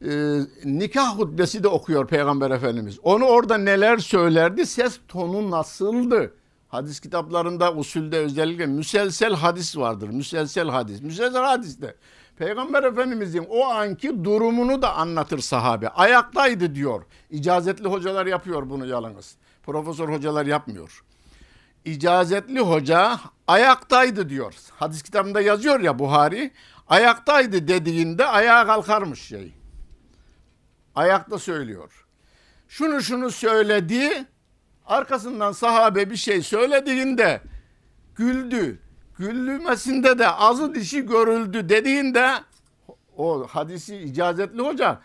Ee, nikah hutbesi de okuyor Peygamber Efendimiz. Onu orada neler söylerdi? Ses tonu nasıldı? Hadis kitaplarında usulde özellikle müselsel hadis vardır. Müselsel hadis. Müselsel hadiste Peygamber Efendimizin o anki durumunu da anlatır sahabe. Ayaktaydı diyor. İcazetli hocalar yapıyor bunu yalnız. Profesör hocalar yapmıyor. İcazetli hoca ayaktaydı diyor. Hadis kitabında yazıyor ya Buhari. Ayaktaydı dediğinde ayağa kalkarmış şey. Ayakta söylüyor. Şunu şunu söyledi. Arkasından sahabe bir şey söylediğinde güldü. Güldürmesinde de azı dişi görüldü dediğinde o hadisi icazetli hoca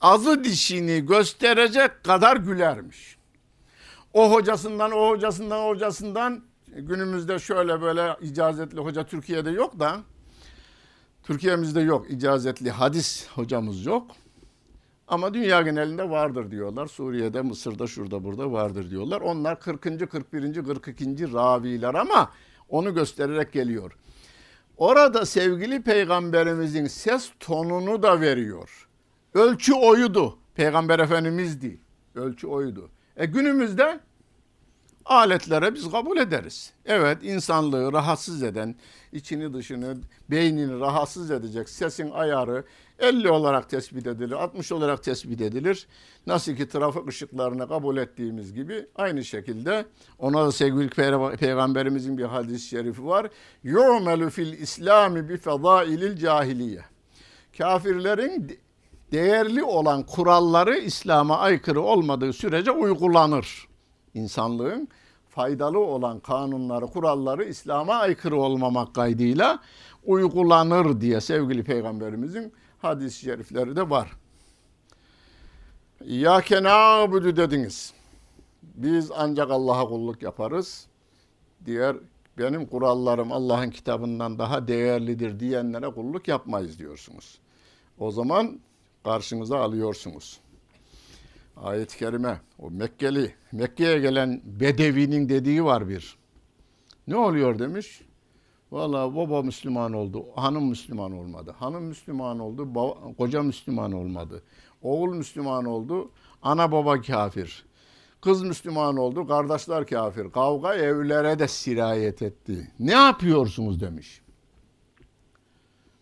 azı dişini gösterecek kadar gülermiş. O hocasından, o hocasından, o hocasından günümüzde şöyle böyle icazetli hoca Türkiye'de yok da Türkiye'mizde yok icazetli hadis hocamız yok. Ama dünya genelinde vardır diyorlar. Suriye'de, Mısır'da, şurada, burada vardır diyorlar. Onlar 40. 41. 42. raviler ama onu göstererek geliyor. Orada sevgili peygamberimizin ses tonunu da veriyor. Ölçü oydu. Peygamber Efendimizdi. Ölçü oydu. E günümüzde aletlere biz kabul ederiz. Evet insanlığı rahatsız eden, içini dışını, beynini rahatsız edecek sesin ayarı 50 olarak tespit edilir, 60 olarak tespit edilir. Nasıl ki trafik ışıklarını kabul ettiğimiz gibi aynı şekilde ona da sevgili peygamberimizin bir hadis-i şerifi var. Yu'melu fil İslami bi fedailil cahiliye. Kafirlerin değerli olan kuralları İslam'a aykırı olmadığı sürece uygulanır. İnsanlığın faydalı olan kanunları, kuralları İslam'a aykırı olmamak kaydıyla uygulanır diye sevgili peygamberimizin hadis-i şerifleri de var. Ya kenabudu dediniz. Biz ancak Allah'a kulluk yaparız. Diğer benim kurallarım Allah'ın kitabından daha değerlidir diyenlere kulluk yapmayız diyorsunuz. O zaman karşınıza alıyorsunuz. Ayet-i kerime o Mekkeli Mekke'ye gelen Bedevi'nin dediği var bir. Ne oluyor demiş? Valla baba Müslüman oldu, hanım Müslüman olmadı. Hanım Müslüman oldu, baba, koca Müslüman olmadı. Oğul Müslüman oldu, ana baba kafir. Kız Müslüman oldu, kardeşler kafir. Kavga evlere de sirayet etti. Ne yapıyorsunuz demiş.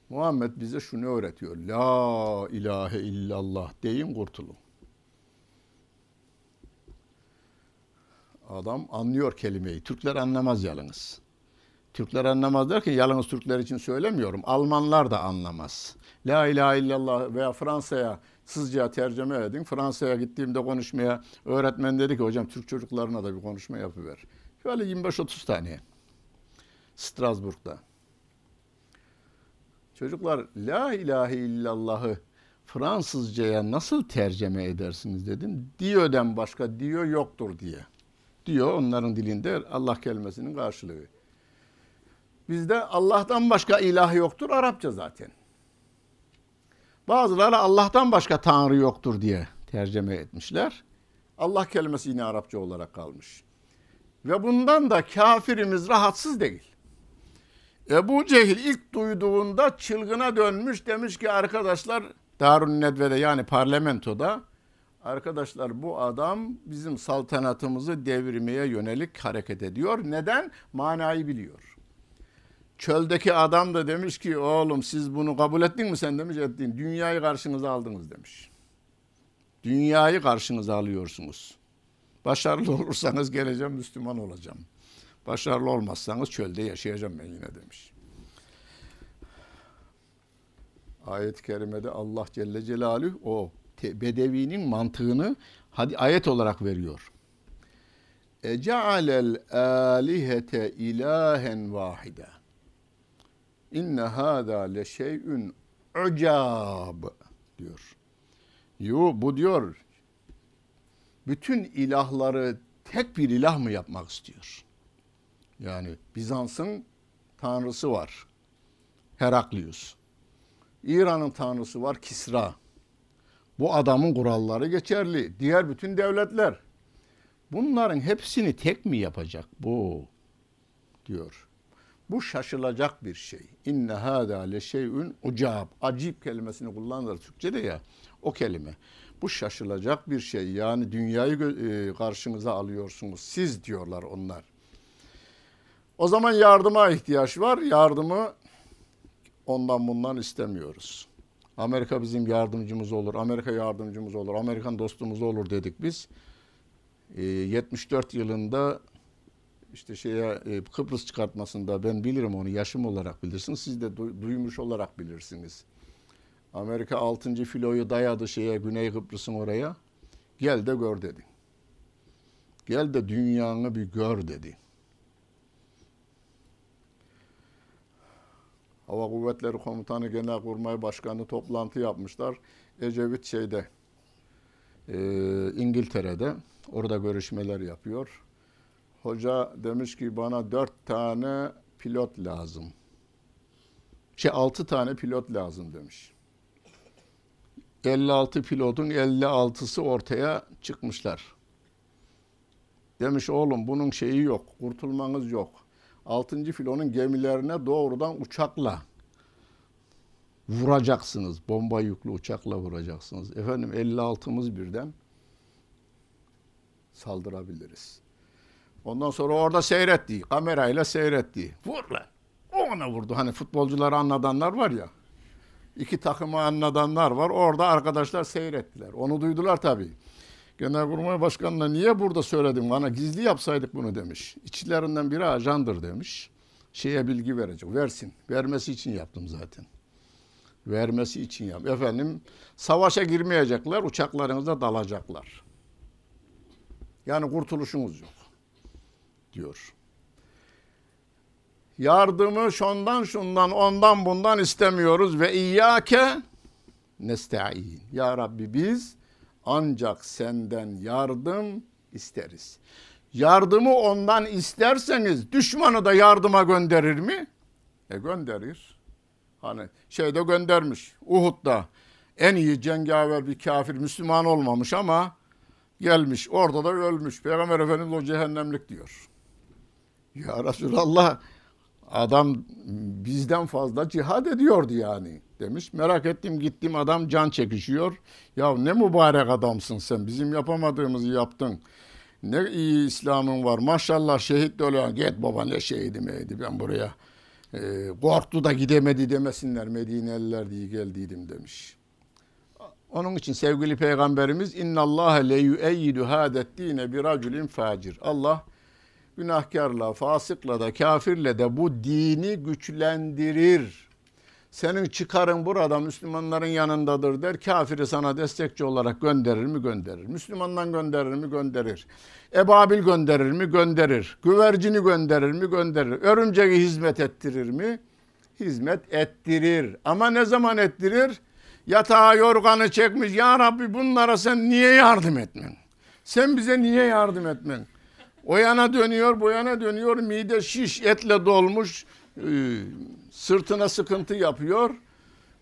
Muhammed bize şunu öğretiyor. La ilahe illallah deyin kurtulun. Adam anlıyor kelimeyi. Türkler anlamaz yalnız. Türkler anlamaz derken yalnız Türkler için söylemiyorum. Almanlar da anlamaz. La ilahe illallah veya Fransa'ya Sızca tercüme edin. Fransa'ya gittiğimde konuşmaya öğretmen dedi ki hocam Türk çocuklarına da bir konuşma yapıver. Şöyle 25-30 tane. Strasbourg'da. Çocuklar la ilahe illallahı Fransızcaya nasıl tercüme edersiniz dedim. Diyo'dan başka diyor yoktur diye. Diyor onların dilinde Allah kelimesinin karşılığı. Bizde Allah'tan başka ilah yoktur Arapça zaten. Bazıları Allah'tan başka Tanrı yoktur diye tercüme etmişler. Allah kelimesi yine Arapça olarak kalmış. Ve bundan da kafirimiz rahatsız değil. Ebu Cehil ilk duyduğunda çılgına dönmüş demiş ki arkadaşlar Darun Nedve'de yani parlamentoda arkadaşlar bu adam bizim saltanatımızı devirmeye yönelik hareket ediyor. Neden? Manayı biliyor. Çöldeki adam da demiş ki oğlum siz bunu kabul ettin mi sen demiş ettin. Dünyayı karşınıza aldınız demiş. Dünyayı karşınıza alıyorsunuz. Başarılı olursanız geleceğim Müslüman olacağım. Başarılı olmazsanız çölde yaşayacağım ben yine demiş. Ayet-i kerimede Allah Celle Celaluhu o bedevinin mantığını hadi ayet olarak veriyor. Ece'alel alihete ilahen vahide. İnne hâzâ le şey'ün ucab diyor. Yo bu diyor bütün ilahları tek bir ilah mı yapmak istiyor? Yani Bizans'ın tanrısı var. Heraklius. İran'ın tanrısı var Kisra. Bu adamın kuralları geçerli. Diğer bütün devletler. Bunların hepsini tek mi yapacak bu? diyor. Bu şaşılacak bir şey. İnne hâdâ le şey'ün ucab. Acip kelimesini kullanırlar Türkçe'de ya. O kelime. Bu şaşılacak bir şey. Yani dünyayı e, karşınıza alıyorsunuz. Siz diyorlar onlar. O zaman yardıma ihtiyaç var. Yardımı ondan bundan istemiyoruz. Amerika bizim yardımcımız olur, Amerika yardımcımız olur, Amerikan dostumuz olur dedik biz. E, 74 yılında işte şeye e, Kıbrıs çıkartmasında ben bilirim onu yaşım olarak bilirsiniz. Siz de du- duymuş olarak bilirsiniz. Amerika 6. filoyu dayadı şeye Güney Kıbrıs'ın oraya. Gel de gör dedi. Gel de dünyanı bir gör dedi. Hava Kuvvetleri Komutanı Genelkurmay Başkanı toplantı yapmışlar. Ecevit şeyde e, İngiltere'de orada görüşmeler yapıyor. Hoca demiş ki bana dört tane pilot lazım. Şey altı tane pilot lazım demiş. 56 pilotun 56'sı ortaya çıkmışlar. Demiş oğlum bunun şeyi yok, kurtulmanız yok. 6. filonun gemilerine doğrudan uçakla vuracaksınız. Bomba yüklü uçakla vuracaksınız. Efendim 56'mız birden saldırabiliriz. Ondan sonra orada seyretti. Kamerayla seyretti. Vur lan. O ona vurdu. Hani futbolcuları anladanlar var ya. İki takımı anladanlar var. Orada arkadaşlar seyrettiler. Onu duydular tabii. Genelkurmay Başkanı'na niye burada söyledim bana gizli yapsaydık bunu demiş. İçlerinden biri ajandır demiş. Şeye bilgi verecek. Versin. Vermesi için yaptım zaten. Vermesi için yap. Efendim savaşa girmeyecekler. Uçaklarınıza dalacaklar. Yani kurtuluşunuz yok diyor. Yardımı şundan şundan ondan bundan istemiyoruz ve iyyake nesta'in. Ya Rabbi biz ancak senden yardım isteriz. Yardımı ondan isterseniz düşmanı da yardıma gönderir mi? E gönderir. Hani şeyde göndermiş. Uhud'da en iyi cengaver bir kafir Müslüman olmamış ama gelmiş orada da ölmüş. Peygamber Efendimiz o cehennemlik diyor. Ya Resulallah adam bizden fazla cihad ediyordu yani demiş. Merak ettim gittim adam can çekişiyor. Ya ne mübarek adamsın sen bizim yapamadığımızı yaptın. Ne iyi İslam'ın var maşallah şehit de oluyor. Git baba ne şehidi meydi ben buraya. E, korktu da gidemedi demesinler Medineliler diye geldiydim demiş. Onun için sevgili peygamberimiz inna Allah le yu'eyyidu hadet dine bir raculin facir. Allah günahkarla, fasıkla da, kafirle de bu dini güçlendirir. Senin çıkarın burada Müslümanların yanındadır der. Kafiri sana destekçi olarak gönderir mi? Gönderir. Müslümandan gönderir mi? Gönderir. Ebabil gönderir mi? Gönderir. Güvercini gönderir mi? Gönderir. Örümceği hizmet ettirir mi? Hizmet ettirir. Ama ne zaman ettirir? Yatağa yorganı çekmiş. Ya Rabbi bunlara sen niye yardım etmen? Sen bize niye yardım etmen? O yana dönüyor, bu yana dönüyor. Mide şiş, etle dolmuş. E, sırtına sıkıntı yapıyor.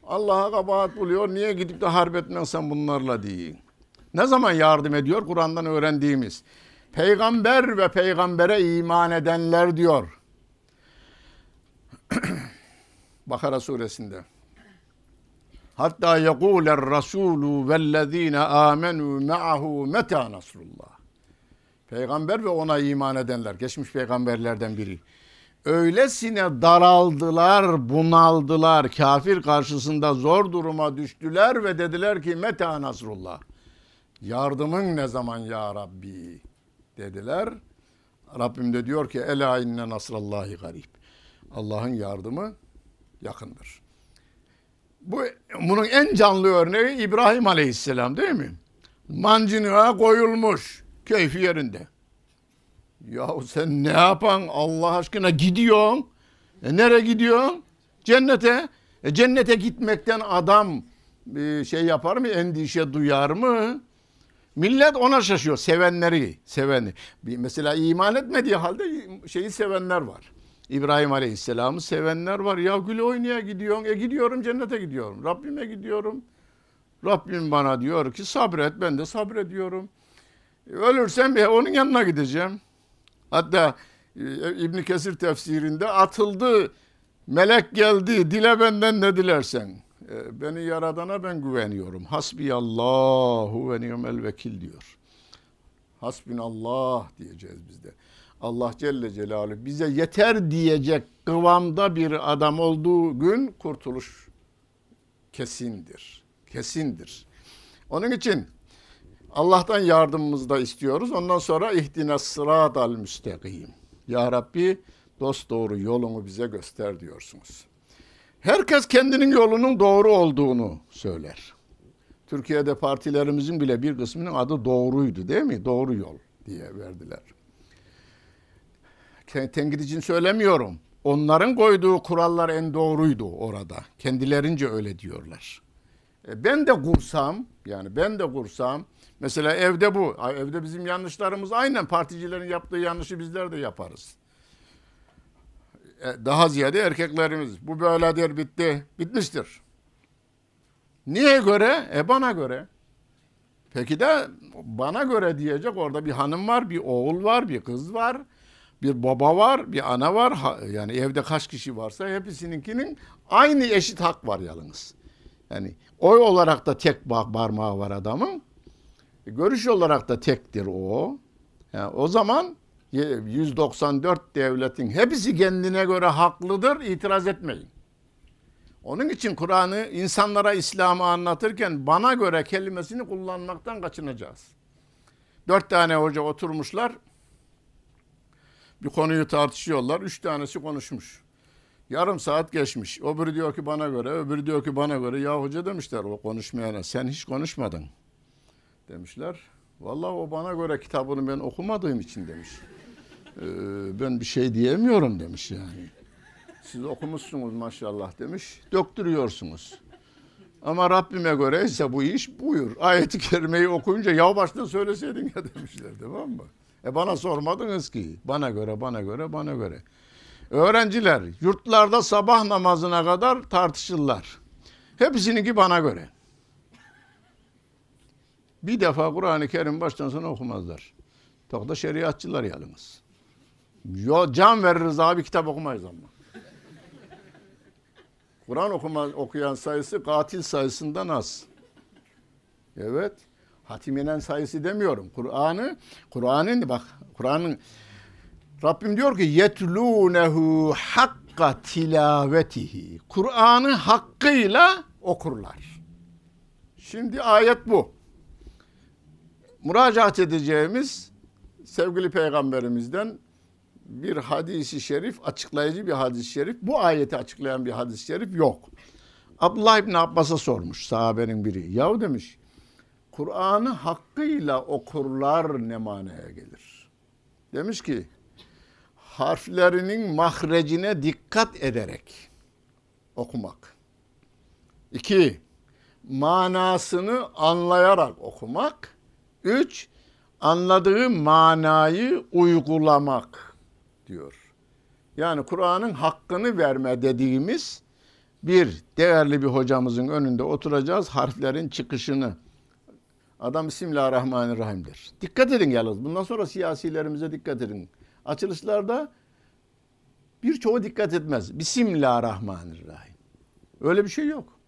Allah'a kabahat buluyor. Niye gidip de harp etmen sen bunlarla diye. Ne zaman yardım ediyor? Kur'an'dan öğrendiğimiz. Peygamber ve peygambere iman edenler diyor. Bakara suresinde. Hatta yekuler rasulu vellezine amenu ma'ahu meta nasrullah. Peygamber ve ona iman edenler, geçmiş peygamberlerden biri. Öylesine daraldılar, bunaldılar, kafir karşısında zor duruma düştüler ve dediler ki meta nasrullah. Yardımın ne zaman ya Rabbi dediler. Rabbim de diyor ki ela inne nasrallahi garib. Allah'ın yardımı yakındır. Bu bunun en canlı örneği İbrahim Aleyhisselam değil mi? Mancınığa koyulmuş keyfi yerinde. Yahu sen ne yapan Allah aşkına gidiyorsun. E nereye gidiyorsun? Cennete. E cennete gitmekten adam bir şey yapar mı? Endişe duyar mı? Millet ona şaşıyor. Sevenleri, seveni. Mesela iman etmediği halde şeyi sevenler var. İbrahim Aleyhisselam'ı sevenler var. Ya gül oynaya gidiyorsun. E gidiyorum cennete gidiyorum. Rabbime gidiyorum. Rabbim bana diyor ki sabret. Ben de sabrediyorum. Ölürsem bir onun yanına gideceğim. Hatta e, İbn Kesir tefsirinde atıldı. Melek geldi. Dile benden ne dilersen. E, beni yaradana ben güveniyorum. Hasbiyallahu ve ni'mel vekil diyor. Hasbinallah diyeceğiz biz de. Allah Celle Celaluhu bize yeter diyecek kıvamda bir adam olduğu gün kurtuluş kesindir. Kesindir. Onun için Allah'tan yardımımızı da istiyoruz. Ondan sonra ihdine sıratal müstakim. Ya Rabbi dost doğru yolunu bize göster diyorsunuz. Herkes kendinin yolunun doğru olduğunu söyler. Türkiye'de partilerimizin bile bir kısmının adı doğruydu değil mi? Doğru yol diye verdiler. Tenkit için söylemiyorum. Onların koyduğu kurallar en doğruydu orada. Kendilerince öyle diyorlar. E ben de kursam, yani ben de kursam, mesela evde bu, evde bizim yanlışlarımız aynen particilerin yaptığı yanlışı bizler de yaparız. E, daha ziyade erkeklerimiz, bu böyledir, bitti, bitmiştir. Niye göre? E bana göre. Peki de bana göre diyecek orada bir hanım var, bir oğul var, bir kız var, bir baba var, bir ana var. Yani evde kaç kişi varsa hepsininkinin aynı eşit hak var yalnız. Yani oy olarak da tek parmağı var adamın. E, görüş olarak da tektir o. Yani o zaman 194 devletin hepsi kendine göre haklıdır. itiraz etmeyin. Onun için Kur'an'ı insanlara İslam'ı anlatırken bana göre kelimesini kullanmaktan kaçınacağız. Dört tane hoca oturmuşlar. Bir konuyu tartışıyorlar. Üç tanesi konuşmuş. Yarım saat geçmiş. Öbürü diyor ki bana göre, öbürü diyor ki bana göre. Ya hoca demişler o konuşmayana sen hiç konuşmadın demişler. Vallahi o bana göre kitabını ben okumadığım için demiş. Ee, ben bir şey diyemiyorum demiş yani. Siz okumuşsunuz maşallah demiş. Döktürüyorsunuz. Ama Rabbime göre ise bu iş buyur. Ayeti kerimeyi okuyunca ya baştan söyleseydin ya demişler tamam mı? E bana sormadınız ki. Bana göre, bana göre, bana göre. Öğrenciler yurtlarda sabah namazına kadar tartışırlar. Hepsininki bana göre. Bir defa Kur'an-ı Kerim baştan sona okumazlar. Çok da şeriatçılar yalnız. Yo, can veririz abi kitap okumayız ama. Kur'an okuma, okuyan sayısı katil sayısından az. Evet. Hatiminen sayısı demiyorum. Kur'an'ı, Kur'an'ın bak Kur'an'ın Rabbim diyor ki yetlunehu hakka tilavetihi. Kur'an'ı hakkıyla okurlar. Şimdi ayet bu. Müracaat edeceğimiz sevgili peygamberimizden bir hadisi şerif, açıklayıcı bir hadis-i şerif, bu ayeti açıklayan bir hadis-i şerif yok. Abdullah İbni Abbas'a sormuş sahabenin biri. Yahu demiş, Kur'an'ı hakkıyla okurlar ne manaya gelir? Demiş ki, harflerinin mahrecine dikkat ederek okumak. İki, manasını anlayarak okumak. Üç, anladığı manayı uygulamak diyor. Yani Kur'an'ın hakkını verme dediğimiz bir değerli bir hocamızın önünde oturacağız harflerin çıkışını. Adam Bismillahirrahmanirrahim'dir. Dikkat edin yalnız. Bundan sonra siyasilerimize dikkat edin. Açılışlarda birçoğu dikkat etmez. Bismillahirrahmanirrahim. Öyle bir şey yok.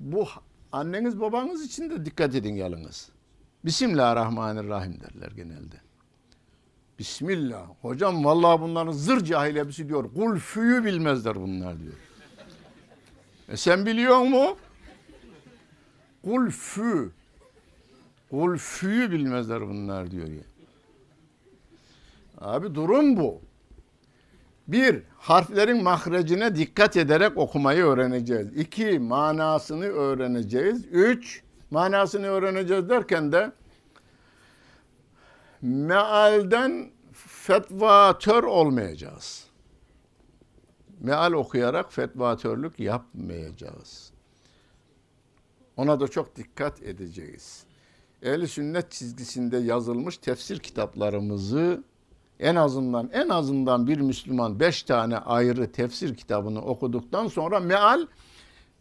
Bu anneniz babanız için de dikkat edin yalnız. Bismillahirrahmanirrahim derler genelde. Bismillah. Hocam vallahi bunların zır cahil hepsi diyor. Kulfüyü bilmezler bunlar diyor. E sen biliyor mu? Kulfü. Kulfüyü bilmezler bunlar diyor ya. Abi durum bu. Bir, harflerin mahrecine dikkat ederek okumayı öğreneceğiz. İki, manasını öğreneceğiz. Üç, manasını öğreneceğiz derken de mealden fetvatör olmayacağız. Meal okuyarak fetvatörlük yapmayacağız. Ona da çok dikkat edeceğiz. Ehli sünnet çizgisinde yazılmış tefsir kitaplarımızı En azından en azından bir Müslüman beş tane ayrı tefsir kitabını okuduktan sonra meal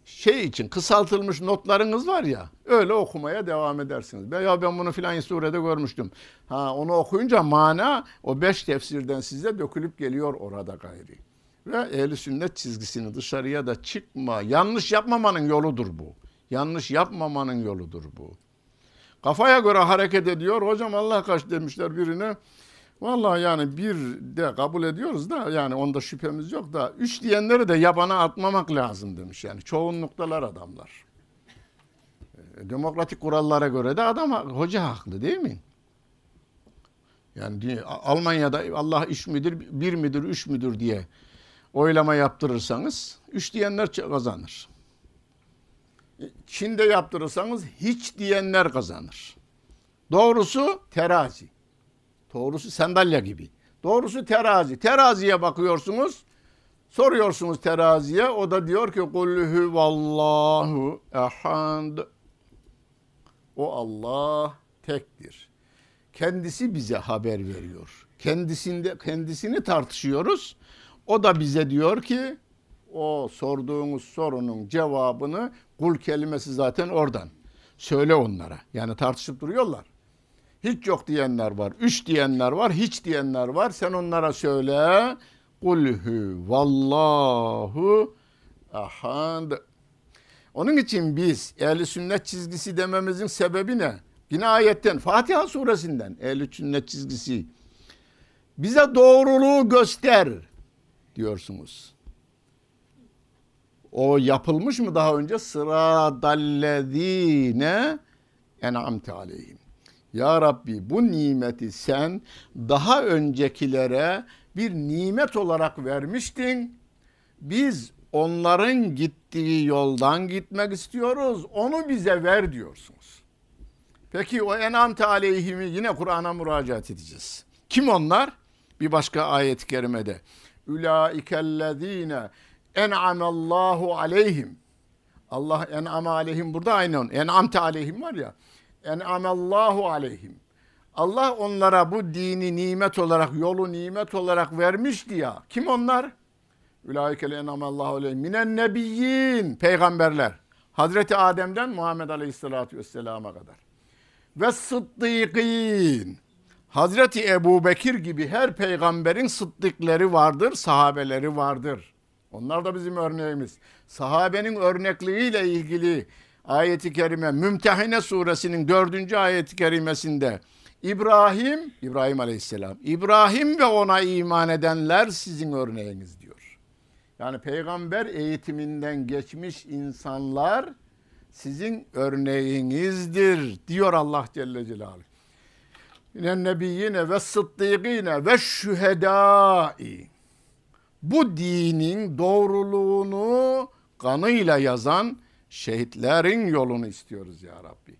şey için kısaltılmış notlarınız var ya öyle okumaya devam edersiniz. Ben, ya ben bunu filan surede görmüştüm. Ha onu okuyunca mana o beş tefsirden size dökülüp geliyor orada gayri. Ve ehli sünnet çizgisini dışarıya da çıkma. Yanlış yapmamanın yoludur bu. Yanlış yapmamanın yoludur bu. Kafaya göre hareket ediyor. Hocam Allah kaç demişler birine. Vallahi yani bir de kabul ediyoruz da yani onda şüphemiz yok da üç diyenleri de yabana atmamak lazım demiş yani çoğunluktalar adamlar. E, demokratik kurallara göre de adam hoca haklı değil mi? Yani Almanya'da Allah iş midir, bir midir, üç müdür diye oylama yaptırırsanız üç diyenler kazanır. Çin'de yaptırırsanız hiç diyenler kazanır. Doğrusu terazi. Doğrusu sandalye gibi. Doğrusu terazi. Teraziye bakıyorsunuz. Soruyorsunuz teraziye. O da diyor ki kul vallahu ehad. O Allah tektir. Kendisi bize haber veriyor. Kendisinde kendisini tartışıyoruz. O da bize diyor ki o sorduğumuz sorunun cevabını kul kelimesi zaten oradan. Söyle onlara. Yani tartışıp duruyorlar. Hiç yok diyenler var. Üç diyenler var. Hiç diyenler var. Sen onlara söyle. Kulhü vallahu ahad. Onun için biz ehli sünnet çizgisi dememizin sebebi ne? Yine ayetten Fatiha suresinden ehli sünnet çizgisi. Bize doğruluğu göster diyorsunuz. O yapılmış mı daha önce? Sıra dallezine en'amte aleyhim. Ya Rabbi bu nimeti sen daha öncekilere bir nimet olarak vermiştin. Biz onların gittiği yoldan gitmek istiyoruz. Onu bize ver diyorsunuz. Peki o enamte aleyhimi yine Kur'an'a müracaat edeceğiz. Kim onlar? Bir başka ayet-i kerimede. Ulaikellezine en'amallahu aleyhim. Allah en'ame aleyhim burada aynı. En'amte aleyhim var ya en'amallahu aleyhim. Allah onlara bu dini nimet olarak, yolu nimet olarak vermişti ya. Kim onlar? Ülâikel en'amallahu aleyhim. Minen nebiyyin. Peygamberler. Hazreti Adem'den Muhammed Aleyhisselatü Vesselam'a kadar. Ve sıddıkîn. Hazreti Ebu Bekir gibi her peygamberin sıddıkları vardır, sahabeleri vardır. Onlar da bizim örneğimiz. Sahabenin örnekliğiyle ilgili ayeti kerime Mümtehine suresinin dördüncü ayeti kerimesinde İbrahim, İbrahim aleyhisselam, İbrahim ve ona iman edenler sizin örneğiniz diyor. Yani peygamber eğitiminden geçmiş insanlar sizin örneğinizdir diyor Allah Celle Celaluhu. Minen nebiyyine ve sıddıkine ve şühedai. Bu dinin doğruluğunu kanıyla yazan şehitlerin yolunu istiyoruz ya Rabbi.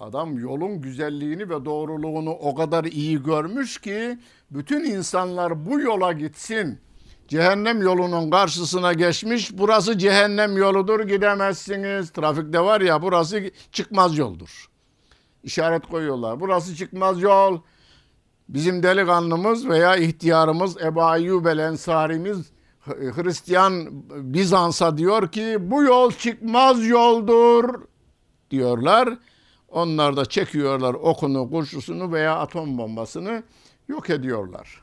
Adam yolun güzelliğini ve doğruluğunu o kadar iyi görmüş ki bütün insanlar bu yola gitsin. Cehennem yolunun karşısına geçmiş. Burası cehennem yoludur gidemezsiniz. Trafikte var ya burası çıkmaz yoldur. İşaret koyuyorlar. Burası çıkmaz yol. Bizim delikanlımız veya ihtiyarımız Ebu Ayyub el Ensarimiz Hristiyan Bizans'a diyor ki bu yol çıkmaz yoldur diyorlar. Onlar da çekiyorlar okunu, kurşusunu veya atom bombasını yok ediyorlar.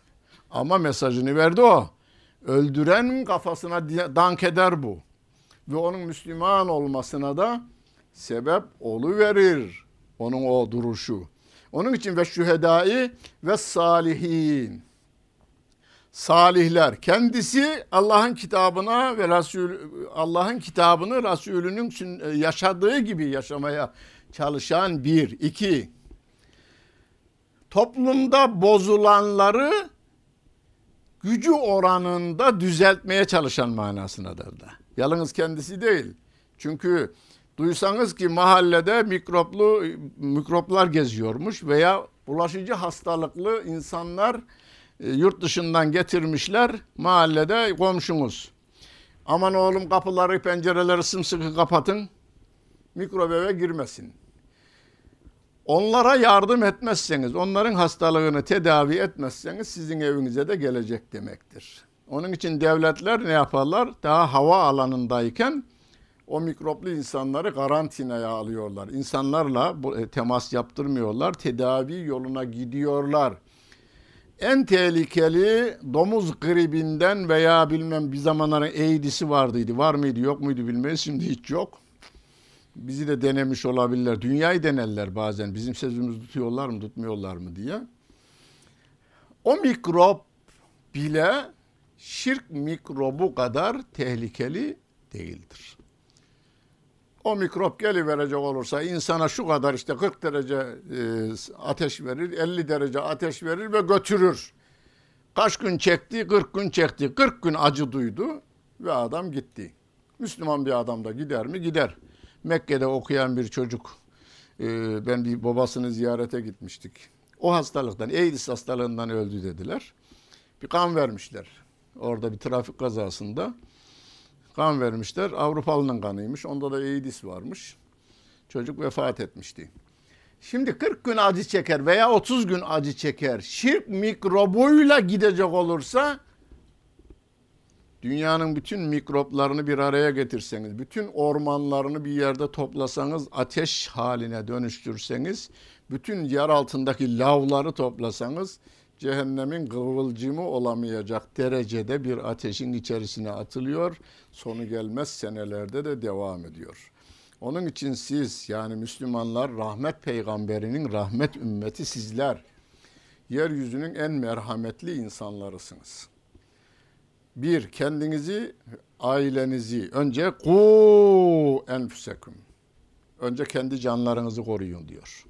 Ama mesajını verdi o. Öldüren kafasına dank eder bu. Ve onun Müslüman olmasına da sebep verir onun o duruşu. Onun için ve şühedai ve salihin salihler. Kendisi Allah'ın kitabına ve Resul Allah'ın kitabını Resulünün e, yaşadığı gibi yaşamaya çalışan bir. iki toplumda bozulanları gücü oranında düzeltmeye çalışan manasındadır da. Yalnız kendisi değil. Çünkü duysanız ki mahallede mikroplu mikroplar geziyormuş veya bulaşıcı hastalıklı insanlar yurt dışından getirmişler mahallede komşumuz. Aman oğlum kapıları pencereleri sımsıkı kapatın mikrobeve girmesin. Onlara yardım etmezseniz, onların hastalığını tedavi etmezseniz sizin evinize de gelecek demektir. Onun için devletler ne yaparlar? Daha hava alanındayken o mikroplu insanları karantinaya alıyorlar. İnsanlarla e, temas yaptırmıyorlar. Tedavi yoluna gidiyorlar. En tehlikeli domuz gribinden veya bilmem bir zamanların AIDS'i vardıydı. Var mıydı yok muydu bilmeyiz. Şimdi hiç yok. Bizi de denemiş olabilirler. Dünyayı denerler bazen. Bizim sözümüzü tutuyorlar mı tutmuyorlar mı diye. O mikrop bile şirk mikrobu kadar tehlikeli değildir. O mikrop geliverecek olursa insana şu kadar işte 40 derece e, ateş verir, 50 derece ateş verir ve götürür. Kaç gün çekti? 40 gün çekti. 40 gün acı duydu ve adam gitti. Müslüman bir adam da gider mi? Gider. Mekke'de okuyan bir çocuk. E, ben bir babasını ziyarete gitmiştik. O hastalıktan, AIDS hastalığından öldü dediler. Bir kan vermişler. Orada bir trafik kazasında kan vermişler. Avrupalının kanıymış. Onda da AIDS varmış. Çocuk vefat etmişti. Şimdi 40 gün acı çeker veya 30 gün acı çeker. Şirk mikrobuyla gidecek olursa dünyanın bütün mikroplarını bir araya getirseniz, bütün ormanlarını bir yerde toplasanız, ateş haline dönüştürseniz, bütün yer altındaki lavları toplasanız cehennemin kıvılcımı olamayacak derecede bir ateşin içerisine atılıyor. Sonu gelmez senelerde de devam ediyor. Onun için siz yani Müslümanlar rahmet peygamberinin rahmet ümmeti sizler. Yeryüzünün en merhametli insanlarısınız. Bir, kendinizi, ailenizi önce ku enfusekum. Önce kendi canlarınızı koruyun diyor.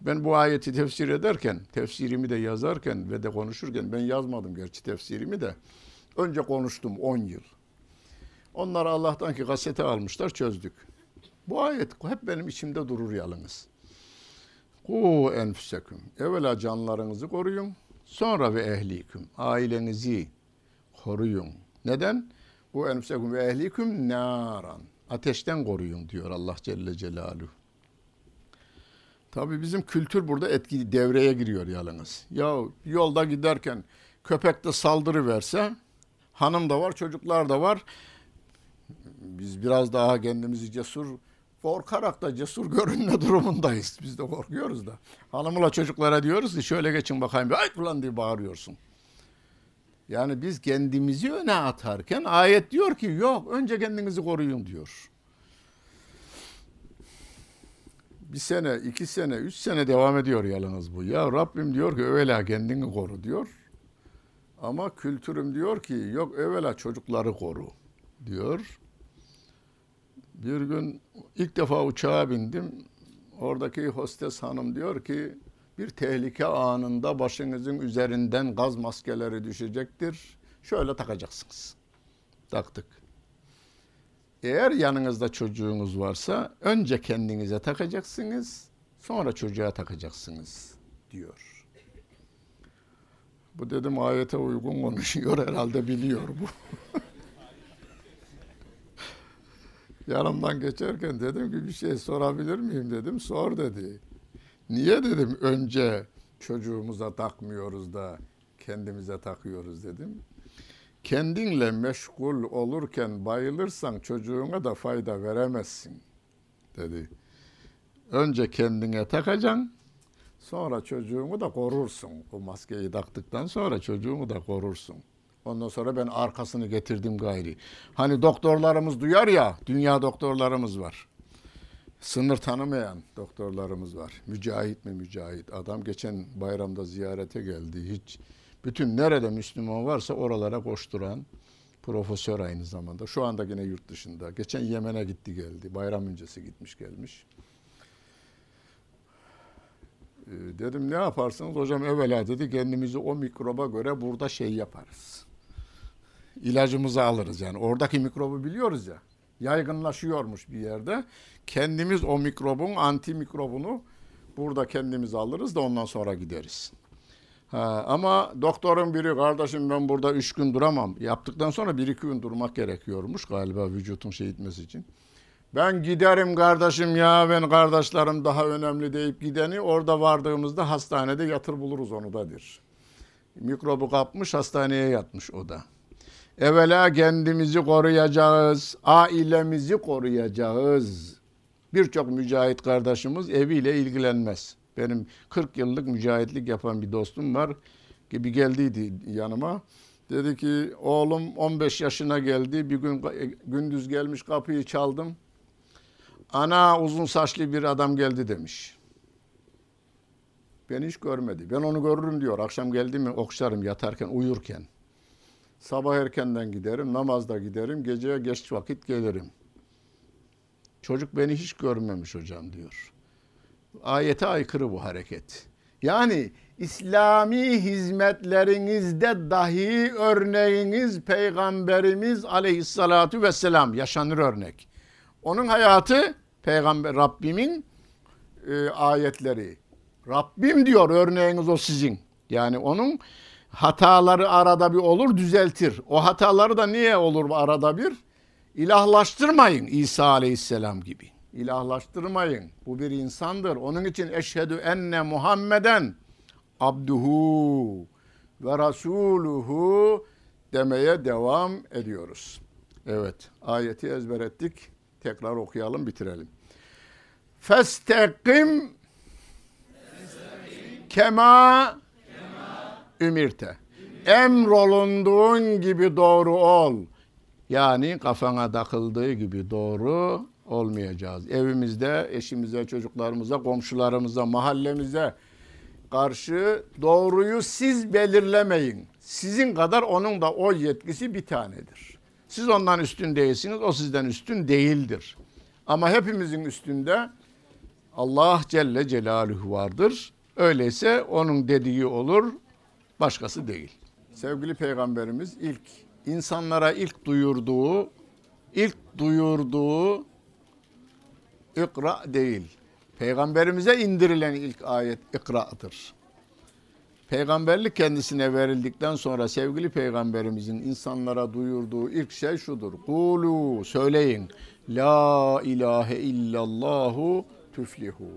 Ben bu ayeti tefsir ederken, tefsirimi de yazarken ve de konuşurken, ben yazmadım gerçi tefsirimi de. Önce konuştum 10 yıl. Onlar Allah'tan ki kasete almışlar, çözdük. Bu ayet hep benim içimde durur yalnız. Ku enfusekum. Evvela canlarınızı koruyun. Sonra ve ehliküm. Ailenizi koruyun. Neden? Bu enfusekum ve ehliküm naran. Ateşten koruyun diyor Allah Celle Celaluhu. Tabii bizim kültür burada etki devreye giriyor yalnız. Ya yolda giderken köpek de saldırı verse hanım da var, çocuklar da var. Biz biraz daha kendimizi cesur korkarak da cesur görünme durumundayız. Biz de korkuyoruz da. Hanımla çocuklara diyoruz ki şöyle geçin bakayım. Ay ulan diye bağırıyorsun. Yani biz kendimizi öne atarken ayet diyor ki yok önce kendinizi koruyun diyor. Bir sene, iki sene, üç sene devam ediyor yalnız bu. Ya Rabbim diyor ki evvela kendini koru diyor. Ama kültürüm diyor ki yok evvela çocukları koru diyor. Bir gün ilk defa uçağa bindim. Oradaki hostes hanım diyor ki bir tehlike anında başınızın üzerinden gaz maskeleri düşecektir. Şöyle takacaksınız. Taktık. Eğer yanınızda çocuğunuz varsa önce kendinize takacaksınız, sonra çocuğa takacaksınız diyor. Bu dedim ayete uygun konuşuyor herhalde biliyor bu. Yanımdan geçerken dedim ki bir şey sorabilir miyim dedim. Sor dedi. Niye dedim önce çocuğumuza takmıyoruz da kendimize takıyoruz dedim kendinle meşgul olurken bayılırsan çocuğuna da fayda veremezsin dedi. Önce kendine takacaksın, sonra çocuğunu da korursun. O maskeyi taktıktan sonra çocuğunu da korursun. Ondan sonra ben arkasını getirdim gayri. Hani doktorlarımız duyar ya, dünya doktorlarımız var. Sınır tanımayan doktorlarımız var. Mücahit mi mücahit? Adam geçen bayramda ziyarete geldi. Hiç bütün nerede Müslüman varsa oralara koşturan profesör aynı zamanda. Şu anda yine yurt dışında. Geçen Yemen'e gitti geldi. Bayram öncesi gitmiş gelmiş. Ee, dedim ne yaparsınız? Hocam evvela dedi kendimizi o mikroba göre burada şey yaparız. İlacımızı alırız yani. Oradaki mikrobu biliyoruz ya. Yaygınlaşıyormuş bir yerde. Kendimiz o mikrobun anti mikrobunu burada kendimiz alırız da ondan sonra gideriz. Ha, ama doktorun biri kardeşim ben burada üç gün duramam. Yaptıktan sonra bir iki gün durmak gerekiyormuş galiba vücutun şey etmesi için. Ben giderim kardeşim ya ben kardeşlerim daha önemli deyip gideni orada vardığımızda hastanede yatır buluruz onu da der. Mikrobu kapmış hastaneye yatmış o da. Evvela kendimizi koruyacağız, ailemizi koruyacağız. Birçok mücahit kardeşimiz eviyle ilgilenmez. Benim 40 yıllık mücahitlik yapan bir dostum var. Gibi geldiydi yanıma. Dedi ki oğlum 15 yaşına geldi. Bir gün gündüz gelmiş kapıyı çaldım. Ana uzun saçlı bir adam geldi demiş. Beni hiç görmedi. Ben onu görürüm diyor. Akşam geldi mi okşarım yatarken, uyurken. Sabah erkenden giderim, namazda giderim, geceye geç vakit gelirim. Çocuk beni hiç görmemiş hocam diyor. Ayete aykırı bu hareket. Yani İslami hizmetlerinizde dahi örneğiniz Peygamberimiz aleyhissalatu vesselam yaşanır örnek. Onun hayatı Peygamber Rabbimin e, ayetleri. Rabbim diyor örneğiniz o sizin. Yani onun hataları arada bir olur düzeltir. O hataları da niye olur arada bir? İlahlaştırmayın İsa aleyhisselam gibi. İlahlaştırmayın. Bu bir insandır. Onun için eşhedü enne Muhammeden abduhu ve rasuluhu demeye devam ediyoruz. Evet, ayeti ezber ettik. Tekrar okuyalım, bitirelim. Festekim kema ümirte. Emrolunduğun gibi doğru ol. Yani kafana takıldığı gibi doğru olmayacağız. Evimizde, eşimize, çocuklarımıza, komşularımıza, mahallemize karşı doğruyu siz belirlemeyin. Sizin kadar onun da o yetkisi bir tanedir. Siz ondan üstün değilsiniz, o sizden üstün değildir. Ama hepimizin üstünde Allah Celle Celaluhu vardır. Öyleyse onun dediği olur, başkası değil. Sevgili Peygamberimiz ilk insanlara ilk duyurduğu, ilk duyurduğu ikra değil. Peygamberimize indirilen ilk ayet ikra'dır. Peygamberlik kendisine verildikten sonra sevgili peygamberimizin insanlara duyurduğu ilk şey şudur. Kulu söyleyin. La ilahe illallahu tüflihu.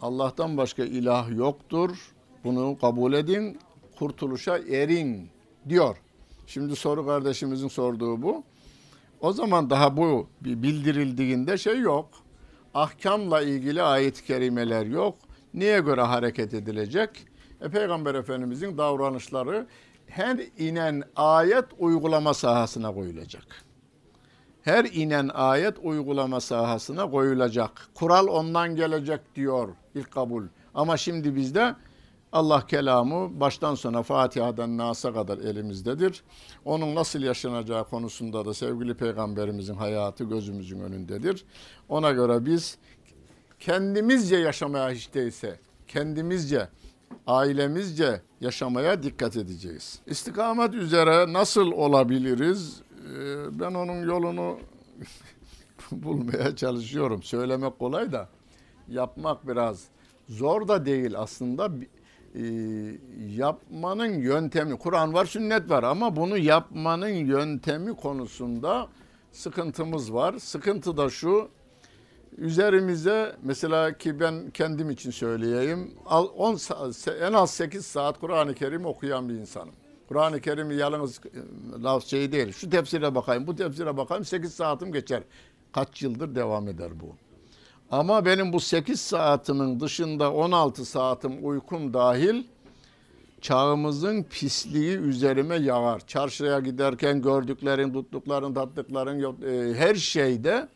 Allah'tan başka ilah yoktur. Bunu kabul edin. Kurtuluşa erin diyor. Şimdi soru kardeşimizin sorduğu bu. O zaman daha bu bildirildiğinde şey yok. Ahkamla ilgili ayet-i kerimeler yok. Niye göre hareket edilecek? E, Peygamber Efendimizin davranışları her inen ayet uygulama sahasına koyulacak. Her inen ayet uygulama sahasına koyulacak. Kural ondan gelecek diyor ilk kabul. Ama şimdi bizde Allah kelamı baştan sona Fatiha'dan Nas'a kadar elimizdedir. Onun nasıl yaşanacağı konusunda da sevgili peygamberimizin hayatı gözümüzün önündedir. Ona göre biz kendimizce yaşamaya hiç değilse, kendimizce, ailemizce yaşamaya dikkat edeceğiz. İstikamet üzere nasıl olabiliriz? Ee, ben onun yolunu bulmaya çalışıyorum. Söylemek kolay da yapmak biraz zor da değil aslında e, yapmanın yöntemi, Kur'an var, sünnet var ama bunu yapmanın yöntemi konusunda sıkıntımız var. Sıkıntı da şu, üzerimize mesela ki ben kendim için söyleyeyim, 10 en az 8 saat Kur'an-ı Kerim okuyan bir insanım. Kur'an-ı Kerim'i yalnız e, laf şey değil. Şu tefsire bakayım, bu tefsire bakayım 8 saatim geçer. Kaç yıldır devam eder bu. Ama benim bu 8 saatimin dışında 16 saatim uykum dahil çağımızın pisliği üzerime yağar. Çarşıya giderken gördüklerin, tuttukların, tattıkların e, her şeyde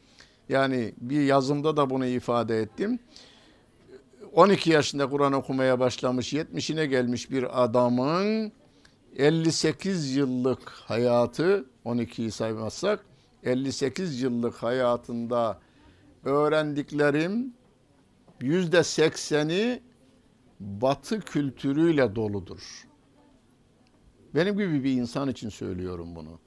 yani bir yazımda da bunu ifade ettim. 12 yaşında Kur'an okumaya başlamış, 70'ine gelmiş bir adamın 58 yıllık hayatı, 12'yi saymazsak, 58 yıllık hayatında öğrendiklerim yüzde sekseni batı kültürüyle doludur. Benim gibi bir insan için söylüyorum bunu.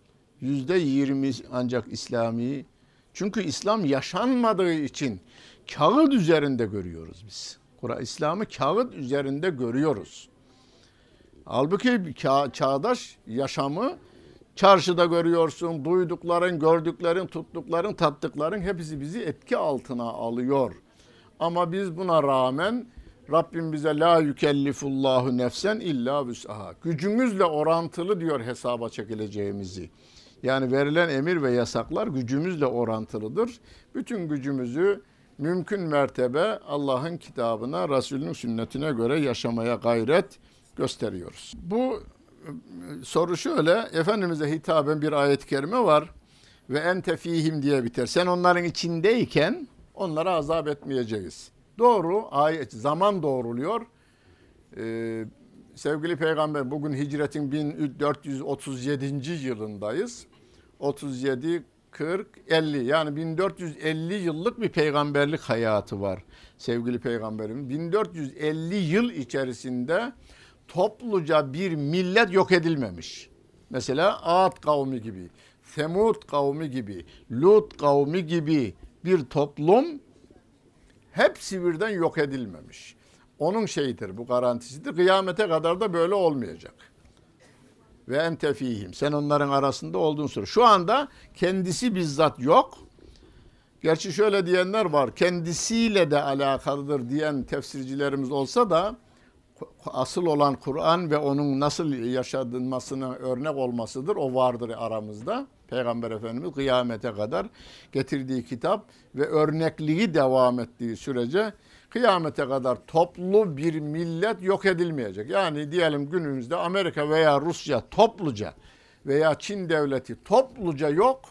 Yüzde yirmi ancak İslami. Çünkü İslam yaşanmadığı için kağıt üzerinde görüyoruz biz. İslam'ı kağıt üzerinde görüyoruz. Halbuki çağ, çağdaş yaşamı Çarşıda görüyorsun, duydukların, gördüklerin, tuttukların, tattıkların hepsi bizi etki altına alıyor. Ama biz buna rağmen Rabbim bize la yükellifullahu nefsen illa vüs'aha. Gücümüzle orantılı diyor hesaba çekileceğimizi. Yani verilen emir ve yasaklar gücümüzle orantılıdır. Bütün gücümüzü mümkün mertebe Allah'ın kitabına, Resulünün sünnetine göre yaşamaya gayret gösteriyoruz. Bu soru şöyle, Efendimiz'e hitaben bir ayet-i kerime var ve ente fihim diye biter. Sen onların içindeyken onlara azap etmeyeceğiz. Doğru, ayet, zaman doğruluyor. Ee, sevgili peygamber bugün hicretin 1437. yılındayız. 37, 40, 50 yani 1450 yıllık bir peygamberlik hayatı var sevgili peygamberim. 1450 yıl içerisinde topluca bir millet yok edilmemiş. Mesela Ad kavmi gibi, Semud kavmi gibi, Lut kavmi gibi bir toplum hepsi birden yok edilmemiş. Onun şeyidir, bu garantisidir. Kıyamete kadar da böyle olmayacak. Ve ente fihim. Sen onların arasında olduğun sürece. Şu anda kendisi bizzat yok. Gerçi şöyle diyenler var. Kendisiyle de alakalıdır diyen tefsircilerimiz olsa da asıl olan Kur'an ve onun nasıl yaşanmasına örnek olmasıdır. O vardır aramızda. Peygamber Efendimiz kıyamete kadar getirdiği kitap ve örnekliği devam ettiği sürece kıyamete kadar toplu bir millet yok edilmeyecek. Yani diyelim günümüzde Amerika veya Rusya topluca veya Çin devleti topluca yok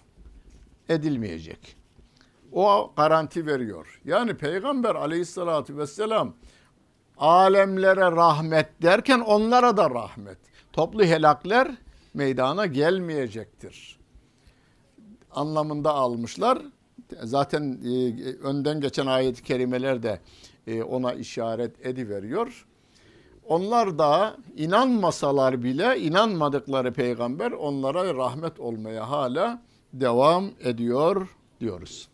edilmeyecek. O garanti veriyor. Yani Peygamber aleyhissalatü vesselam alemlere rahmet derken onlara da rahmet. Toplu helakler meydana gelmeyecektir. Anlamında almışlar. Zaten e, önden geçen ayet-i kerimeler de e, ona işaret ediveriyor. Onlar da inanmasalar bile inanmadıkları peygamber onlara rahmet olmaya hala devam ediyor diyoruz.